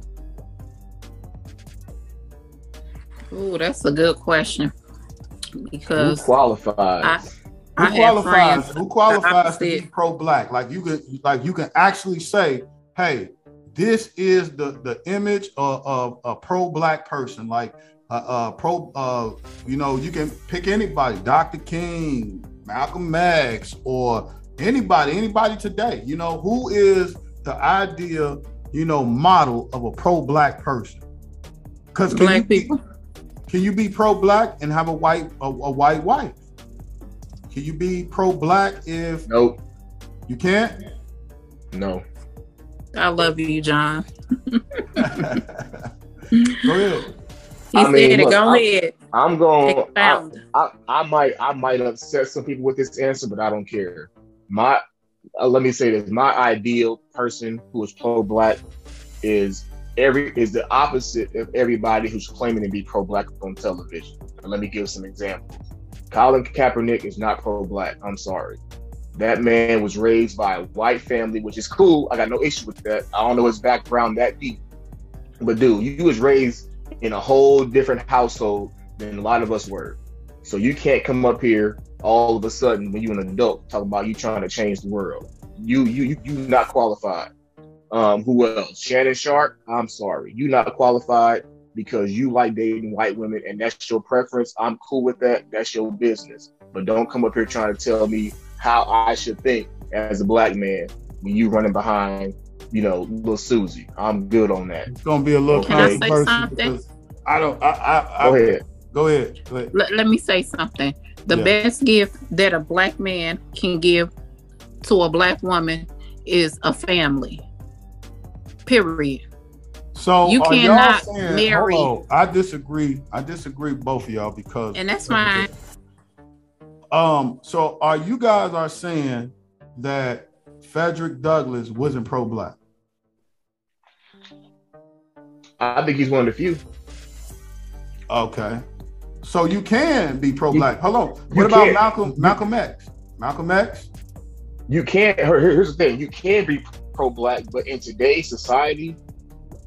Ooh, that's a good question. Who Because qualifies? I have qualifies? Who qualifies to be pro-black? Like you can, like you can actually say, "Hey, this is the the image of, of a pro-black person." Like uh, uh, pro, uh, you know, you can pick anybody, Dr. King, Malcolm X, or anybody, anybody today. You know, who is the idea, you know, model of a pro-black person? Because Black people. Can you be pro-black and have a white a, a white wife? Can you be pro-black if Nope. you can't? No. I love you, John. Go ahead. He I said mean, it. look, Go I'm- ahead. I'm going. I, I, I might I might upset some people with this answer, but I don't care. My uh, let me say this: my ideal person who is pro-black is every is the opposite of everybody who's claiming to be pro-black on television. And let me give some examples. Colin Kaepernick is not pro-black. I'm sorry. That man was raised by a white family, which is cool. I got no issue with that. I don't know his background that deep, but dude, you was raised in a whole different household than a lot of us were. So you can't come up here all of a sudden when you're an adult talk about you trying to change the world. You you you you not qualified. Um, who else? Shannon Sharpe. I'm sorry, you not qualified because you like dating white women and that's your preference. I'm cool with that. That's your business. But don't come up here trying to tell me how I should think as a black man when you running behind, you know, little Susie. I'm good on that. It's gonna be a little Can I say something? I don't. I. I, I Go ahead. Go ahead. Go ahead. Let, let me say something. The Yeah. best gift that a black man can give to a black woman is a family. Period. So You cannot saying- marry- hold on. I disagree. I disagree both of y'all because And that's fine. Um. So are you guys are saying that Frederick Douglass wasn't pro-black? I think he's one of the few. Okay. So you can be pro-black. Hold on. What about can't. Malcolm Malcolm X? Malcolm X? you can't here's the thing you can be pro-black but in today's society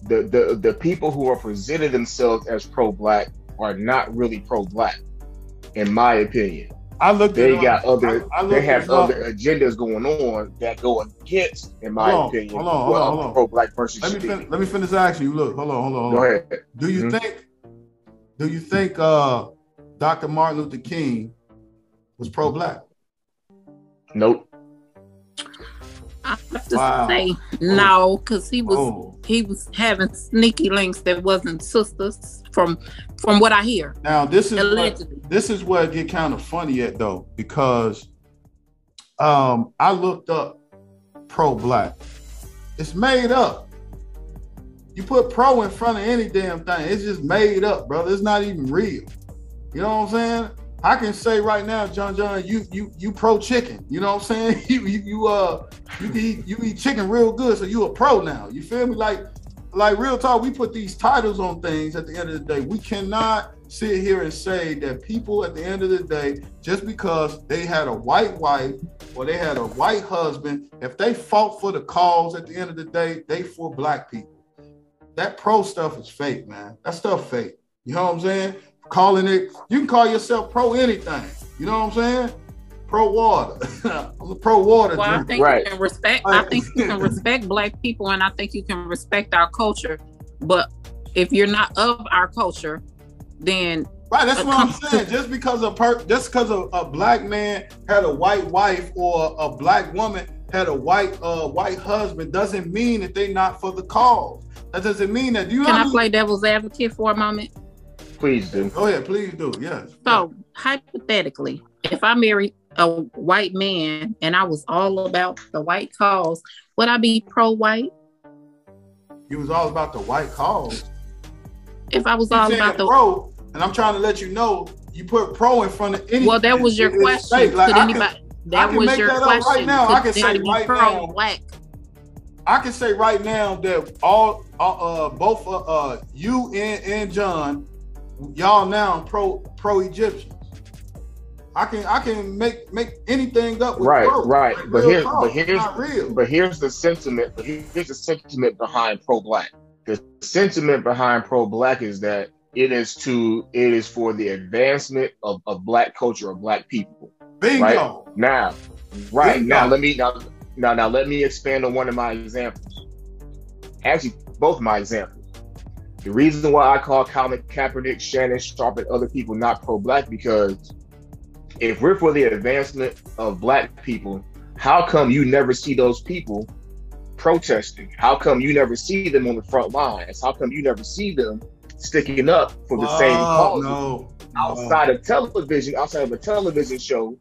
the the the people who are presented themselves as pro-black are not really pro-black in my opinion I looked. they got up. other I- I they have it up. other agendas going on that go against in my Hold on, opinion hold on, hold on, hold on. pro-black person Let me fin- let me finish asking you. Look, hold on, hold on. Hold go ahead Do you Mhm. think? Do you think uh, Dr. Martin Luther King was pro-black? nope I have to Wow. say no, because he was Oh. he was having sneaky links that wasn't sisters from from what I hear. Now this is what, this is where it get kind of funny at though, because um I looked up pro-black. It's made up. You put pro in front of any damn thing, it's just made up, brother. It's not even real. You know what I'm saying? I can say right now, John John, you you you pro chicken. You know what I'm saying? You you, you uh you eat you eat chicken real good, so you a pro now. You feel me? Like like real talk, we put these titles on things at the end of the day. We cannot sit here and say that people at the end of the day, just because they had a white wife or they had a white husband, if they fought for the cause at the end of the day, they for black people. That pro stuff is fake, man. That stuff fake. You know what I'm saying? Calling it, you can call yourself pro anything. You know what I'm saying? Pro water. I'm a pro water Well, I think Right. you can respect. I think you can respect black people, and I think you can respect our culture. But if you're not of our culture, then Right, that's a what I'm saying. Just because a per, just because a, a black man had a white wife or a black woman had a white uh white husband doesn't mean that they're not for the cause. That doesn't mean that. Do you can I play devil's advocate for a moment? Please do Go ahead, please do. Yes. So hypothetically, if I married a white man and I was all about the white cause, would I be pro-white? you was all about the white cause. If I was You all about the pro, and I'm trying to let you know you put pro in front of anything. well, that was your question. Like, Could I can- anybody? I that can was make your that up right question. now. I Could can say anybody be right now- pro-black? I can say right now that all uh, uh both uh, uh you and, and John, y'all now pro pro Egyptians. I can I can make make anything up with Right, pro. right. Like, But here- talk. but here's-. But here's the sentiment. But here's the sentiment behind pro-black. The sentiment behind pro-black is that it is to it is for the advancement of, of black culture of black people. Bingo. Now, right Bingo. now, let me now now now let me expand on one of my examples. Actually, both my examples. The reason why I call Colin Kaepernick, Shannon Sharpe, and other people not pro-black because if we're for the advancement of black people, how come you never see those people protesting? How come you never see them on the front lines? How come you never see them sticking up for the same oh, cause no, outside of television, outside of a television show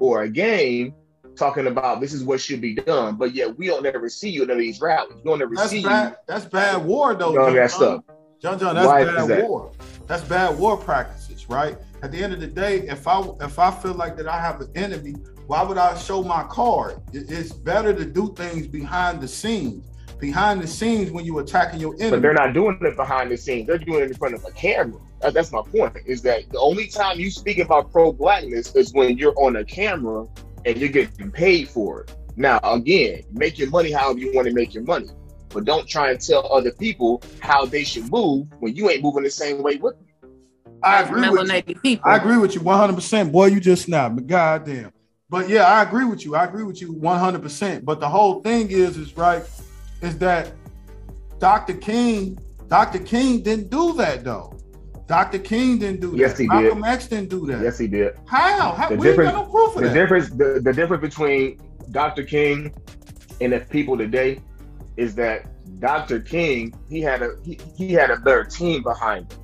or a game? Talking about this is what should be done, but yet we don't ever see you in these rallies. We don't ever That's see bad. That's bad war, though. you. Of that stuff. John, John, that's Why bad that? war. That's bad war practices, right? At the end of the day, if I if I feel like that I have an enemy, why would I show my card? It's better to do things behind the scenes. Behind the scenes, when you're attacking your enemy, But they're not doing it behind the scenes. They're doing it in front of a camera. That's my point. Is that the only time you speak about pro-blackness is when you're on a camera and you're getting paid for it. Now, again, make your money however you want to make your money, but don't try and tell other people how they should move when you ain't moving the same way with them. I agree with you. people. I agree with you 100%. Boy, you just snapped. But goddamn. But yeah, I agree with you. I agree with you 100%. But the whole thing is, is right, is that Dr. King, Dr. King didn't do that though. Dr. King didn't do that. Yes, that. he did. Malcolm X didn't do that. Yes, he did. How? How? The we ain't got difference- no proof of The that. difference, the, the difference between Dr. King and the people today is that Dr. King he had a he, he had a better team behind him.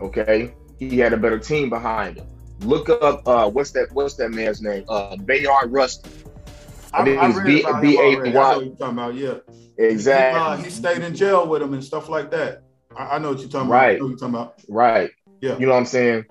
Okay, he had a better team behind him. Look up uh what's that what's that man's name? Uh Bayard Rustin. I, I think I it's read B- about him already. I know you're talking about. Yeah. Exactly. He, uh, he stayed in jail with him and stuff like that. I, I know what you're talking Right. about. I know what you're talking about. Right. Yeah. You know what I'm saying?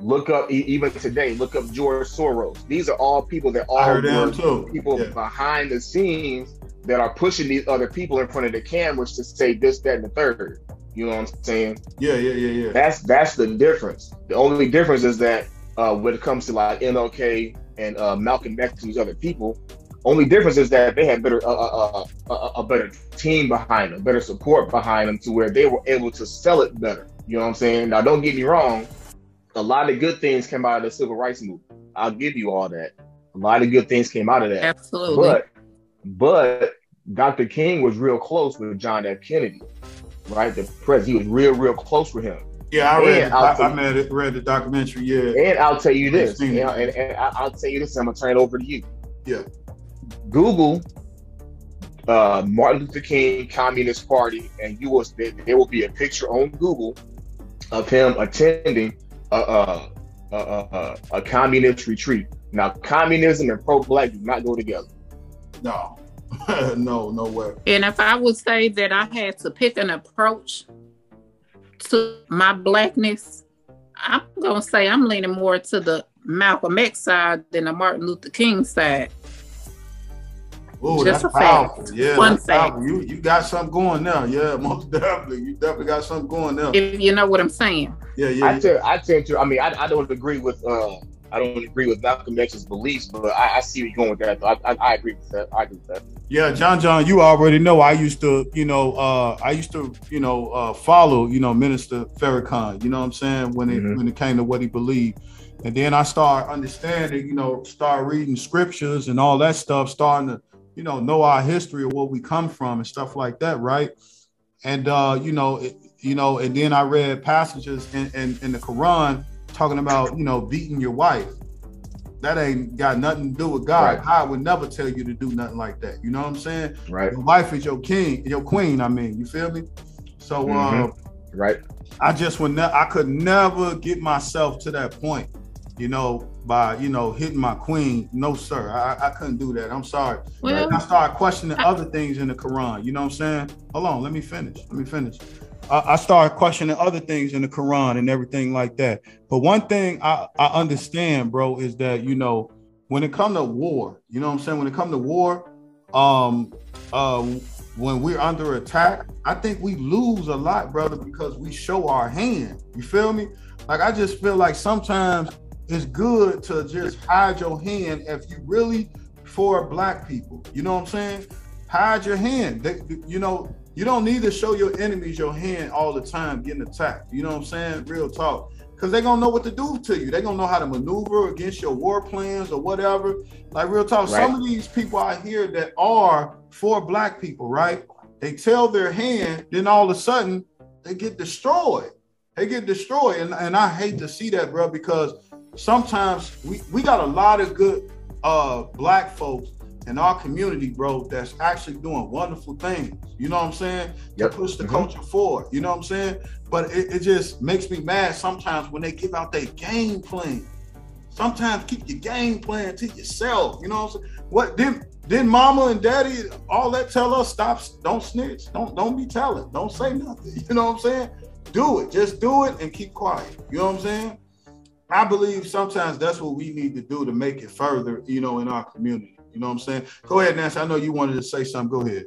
Look up even today. Look up George Soros. These are all people that all were too. people Yeah. behind the scenes that are pushing these other people in front of the cameras to say this, that, and the third. You know what I'm saying? Yeah, yeah, yeah, yeah. That's that's the difference. The only difference is that uh, when it comes to like MLK and uh, Malcolm X and these other people, only difference is that they had better uh, uh, uh, uh, a better team behind them, better support behind them, to where they were able to sell it better. You know what I'm saying? Now, don't get me wrong. A lot of good things came out of the civil rights movement. I'll give you all that. A lot of good things came out of that. Absolutely. But but Dr. King was real close with John F. Kennedy, right? The president, he was real, real close with him. Yeah, I read. I, I you. read, it, read the documentary. Yeah, And I'll tell you this, Seen and, and, and I'll tell you this, I'm gonna turn it over to you. Yeah. Google uh, Martin Luther King Communist Party, and you will there, will be a picture on Google of him attending a a, a, a, a communist retreat. Now, communism and pro-black do not go together. no, no, no way. And if I would say that I had to pick an approach to my blackness, I'm gonna say I'm leaning more to the Malcolm X side than the Martin Luther King side. Oh, Just that's a fact. powerful. Yeah, One that's fact. powerful. You you got something going now. Yeah, most definitely. You definitely got something going now. If you know what I'm saying. Yeah, yeah. I yeah. tend, I tend to. I mean, I, I don't agree with. Uh, I don't agree with Malcolm X's beliefs, but I, I see where you're going with that. I, I, I agree with that. I agree with that. Yeah, John John, you already know I used to, you know, uh I used to, you know, uh follow, you know, Minister Farrakhan, you know what I'm saying, when it Mhm. when it came to what he believed. And then I started understanding, you know, start reading scriptures and all that stuff, starting to, you know, know our history of where we come from and stuff like that, right? And uh, you know, it, you know, and then I read passages in, in, in the Quran talking about, you know, beating your wife. That ain't got nothing to do with God. Right. God would never tell you to do nothing like that. You know what I'm saying? Right. Your wife is your king, your queen. I mean, you feel me? So uh, Mhm. Right. I just would ne- I could never get myself to that point, you know, by you know hitting my queen. No, sir, I, I couldn't do that. I'm sorry. Well, I started questioning other things in the Quran. You know what I'm saying? Hold on, let me finish. Let me finish. I, I started questioning other things in the Quran and everything like that. But one thing I, I understand, bro, is that you know when it come to war, you know what I'm saying? When it come to war, um, uh, when we're under attack, I think we lose a lot, brother, because we show our hand. You feel me? Like I just feel like sometimes it's good to just hide your hand if you really for black people. You know what I'm saying? Hide your hand. They, you know, you don't need to show your enemies your hand all the time getting attacked. You know what I'm saying? Real talk. Because they're gonna know what to do to you. They're gonna know how to maneuver against your war plans or whatever. Like real talk. Some of these people out here that are for black people, right? They tell their hand, then all of a sudden they get destroyed. They get destroyed. And, and I hate to see that, bro, because sometimes we, we got a lot of good uh black folks in our community, bro, that's actually doing wonderful things. You know what I'm saying? Yep. To push the Mhm. culture forward. You know what I'm saying? But it, it just makes me mad sometimes when they give out their game plan. Sometimes keep your game plan to yourself. You know what I'm saying? What didn't didn't mama and daddy all that tell us stop don't snitch. Don't don't be telling. Don't say nothing. You know what I'm saying? Do it. Just do it and keep quiet. You know what I'm saying? I believe sometimes that's what we need to do to make it further, you know, in our community. You know what I'm saying? Go ahead, Nancy. I know you wanted to say something. Go ahead.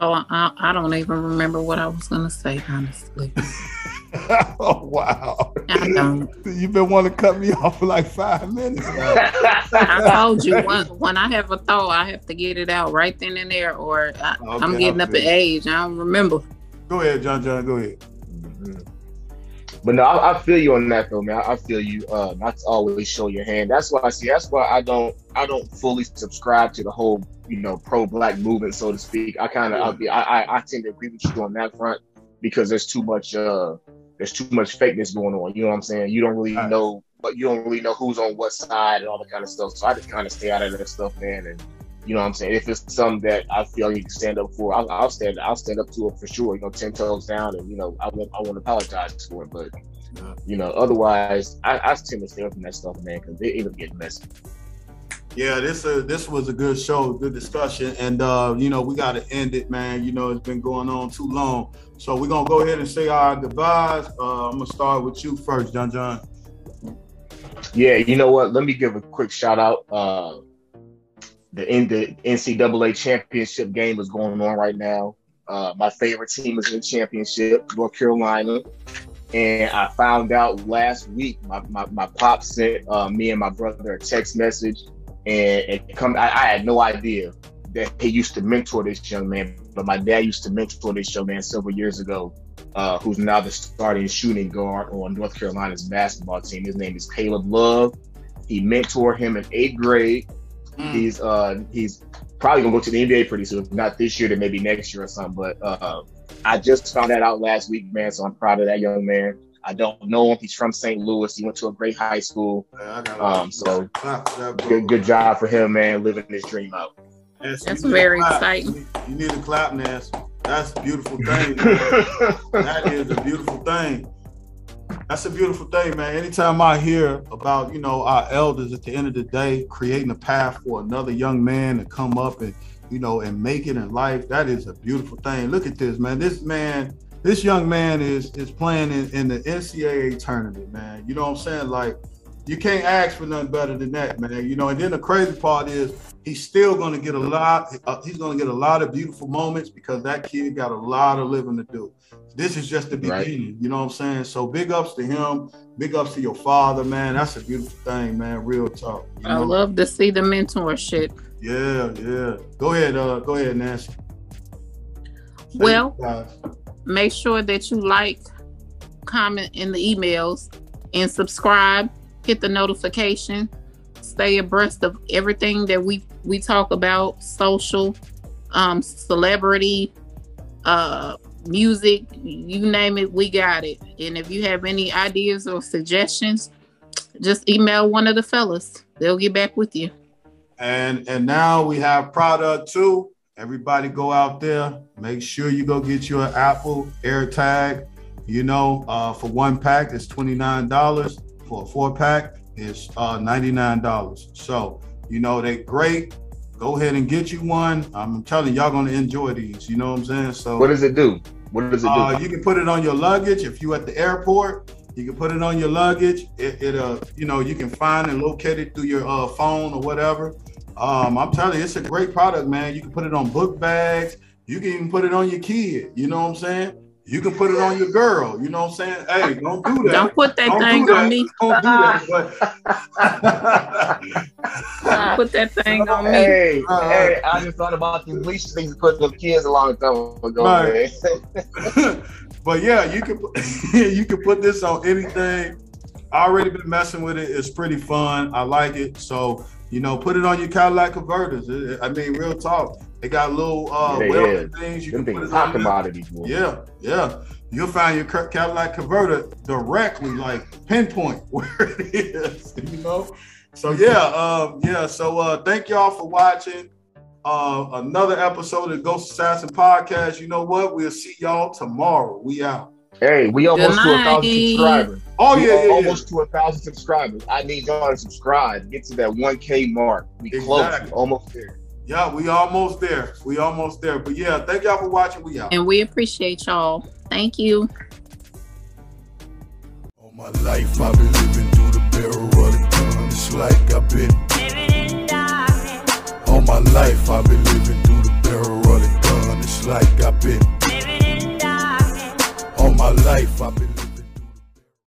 Oh, I, I don't even remember what I was gonna say, honestly. oh wow. I don't. You've been wanting to cut me off for like five minutes. I told you when, when I have a thought, I have to get it out right then and there, or I, I'm Okay, getting I up in age. I don't remember. Go ahead, John John. Go ahead. Mhm. But no, I, I feel you on that though, man. I, I feel you. Uh, not to always show your hand. That's why I see. That's why I don't. I don't fully subscribe to the whole, you know, pro-black movement, so to speak. I kind of. Be. I, I. I tend to agree with you on that front because there's too much. Uh, there's too much fakeness going on. You know what I'm saying? You don't really Right. know, but you don't really know who's on what side and all that kind of stuff. So I just kind of stay out of that stuff, man. And you know what I'm saying? If it's something that I feel you can stand up for, I'll, I'll stand. I'll stand up to it for sure. You know, ten toes down, and you know, I won't. I won't apologize for it. But you know, otherwise, I, I tend to stay away from that stuff, man, because it end up getting messy. Yeah, this uh, this was a good show, good discussion, and uh, you know we got to end it, man. You know it's been going on too long, so we're gonna go ahead and say our goodbyes. Uh, I'm gonna start with you first, John John. Yeah, you know what? Let me give a quick shout out. The in the NCAA championship game is going on right now. Uh, my favorite team is in the championship, North Carolina. And I found out last week, my, my, my pop sent uh, me and my brother a text message, and come. I, I had no idea that he used to mentor this young man, but my dad used to mentor this young man several years ago, uh, who's now the starting shooting guard on North Carolina's basketball team. His name is Caleb Love. He mentored him in eighth grade. He's uh he's probably gonna go to the NBA pretty soon. Not this year, then maybe next year or something. But uh, I just found that out last week, man. So I'm proud of that young man. I don't know him. He's from St. Louis. He went to a great high school. Yeah, Um, so Clap for that, bro. good good job for him, man, living his dream out. Yes, That's you need a very exciting. You need to clap, Ness. That's a beautiful thing. that is a beautiful thing. That's a beautiful thing, man. Anytime I hear about, you know, our elders at the end of the day creating a path for another young man to come up and, you know, and make it in life, that is a beautiful thing. Look at this, man. This man, this young man is is playing in, in the NCAA tournament, man. You know what I'm saying? Like, you can't ask for nothing better than that, man. You know, and then the crazy part is he's still going to get a lot. Uh, he's going to get a lot of beautiful moments because that kid got a lot of living to do. This is just the Right. beginning. You know what I'm saying? So big ups to him. Big ups to your father, man. That's a beautiful thing, man. Real talk. You I love to see the mentorship. Yeah, yeah. Go ahead. Uh, go ahead, Nancy. Say Well, make sure that you like, comment in the emails, and subscribe. Hit the notification. Stay abreast of everything that we we talk about, social, um, celebrity, uh, music, you name it, we got it. And if you have any ideas or suggestions, just email one of the fellas. They'll get back with you. And and now we have product two. Everybody go out there. Make sure you go get your Apple AirTag. You know, uh, for one pack it's twenty nine dollars. For a four pack it's uh, ninety nine dollars. So you know they're great. Go ahead and get you one. I'm telling you, y'all gonna enjoy these. You know what I'm saying? So What does it do? What does it do? uh, you can put it on your luggage if you at the airport. You can put it on your luggage. It, it uh, you know, you can find and locate it through your uh, phone or whatever. Um, I'm telling you, it's a great product, man. You can put it on book bags. You can even put it on your kid. You know what I'm saying? You can put it on your girl. You know what I'm saying? Hey, don't do that. Don't put that Don't do thing that. on me. Don't do that. Don't put that thing on me. Hey, Uh, hey, I just thought about these leashes things to put the kids a long time ago, Right. but yeah, you can put, you can put this on anything. I already been messing with it. It's pretty fun. I like it. So you know, put it on your Cadillac converters. I mean, real talk. They got little uh, Yeah, welding yeah. things you Them can put things it on hot there. commodities, boy. Yeah, yeah. You'll find your Cur- Cadillac converter directly, like pinpoint where it is. You know. So yeah, um, yeah. So uh, thank y'all for watching uh, another episode of Ghost Assassin Podcast. You know what? We'll see y'all tomorrow. We out. Hey, we almost to a thousand subscribers. Oh We yeah, are yeah, yeah. almost to a thousand subscribers. I need y'all to subscribe. Get to that 1K mark. We close. Exactly. We almost there. Yeah, we almost there. We almost there. But yeah, thank y'all for watching. We out. And we appreciate y'all. Thank you. All my life I've been living through the barrel of the gun. It's like I've been. All my life I've been living through the barrel of the gun. It's like I've been. All my life I've been.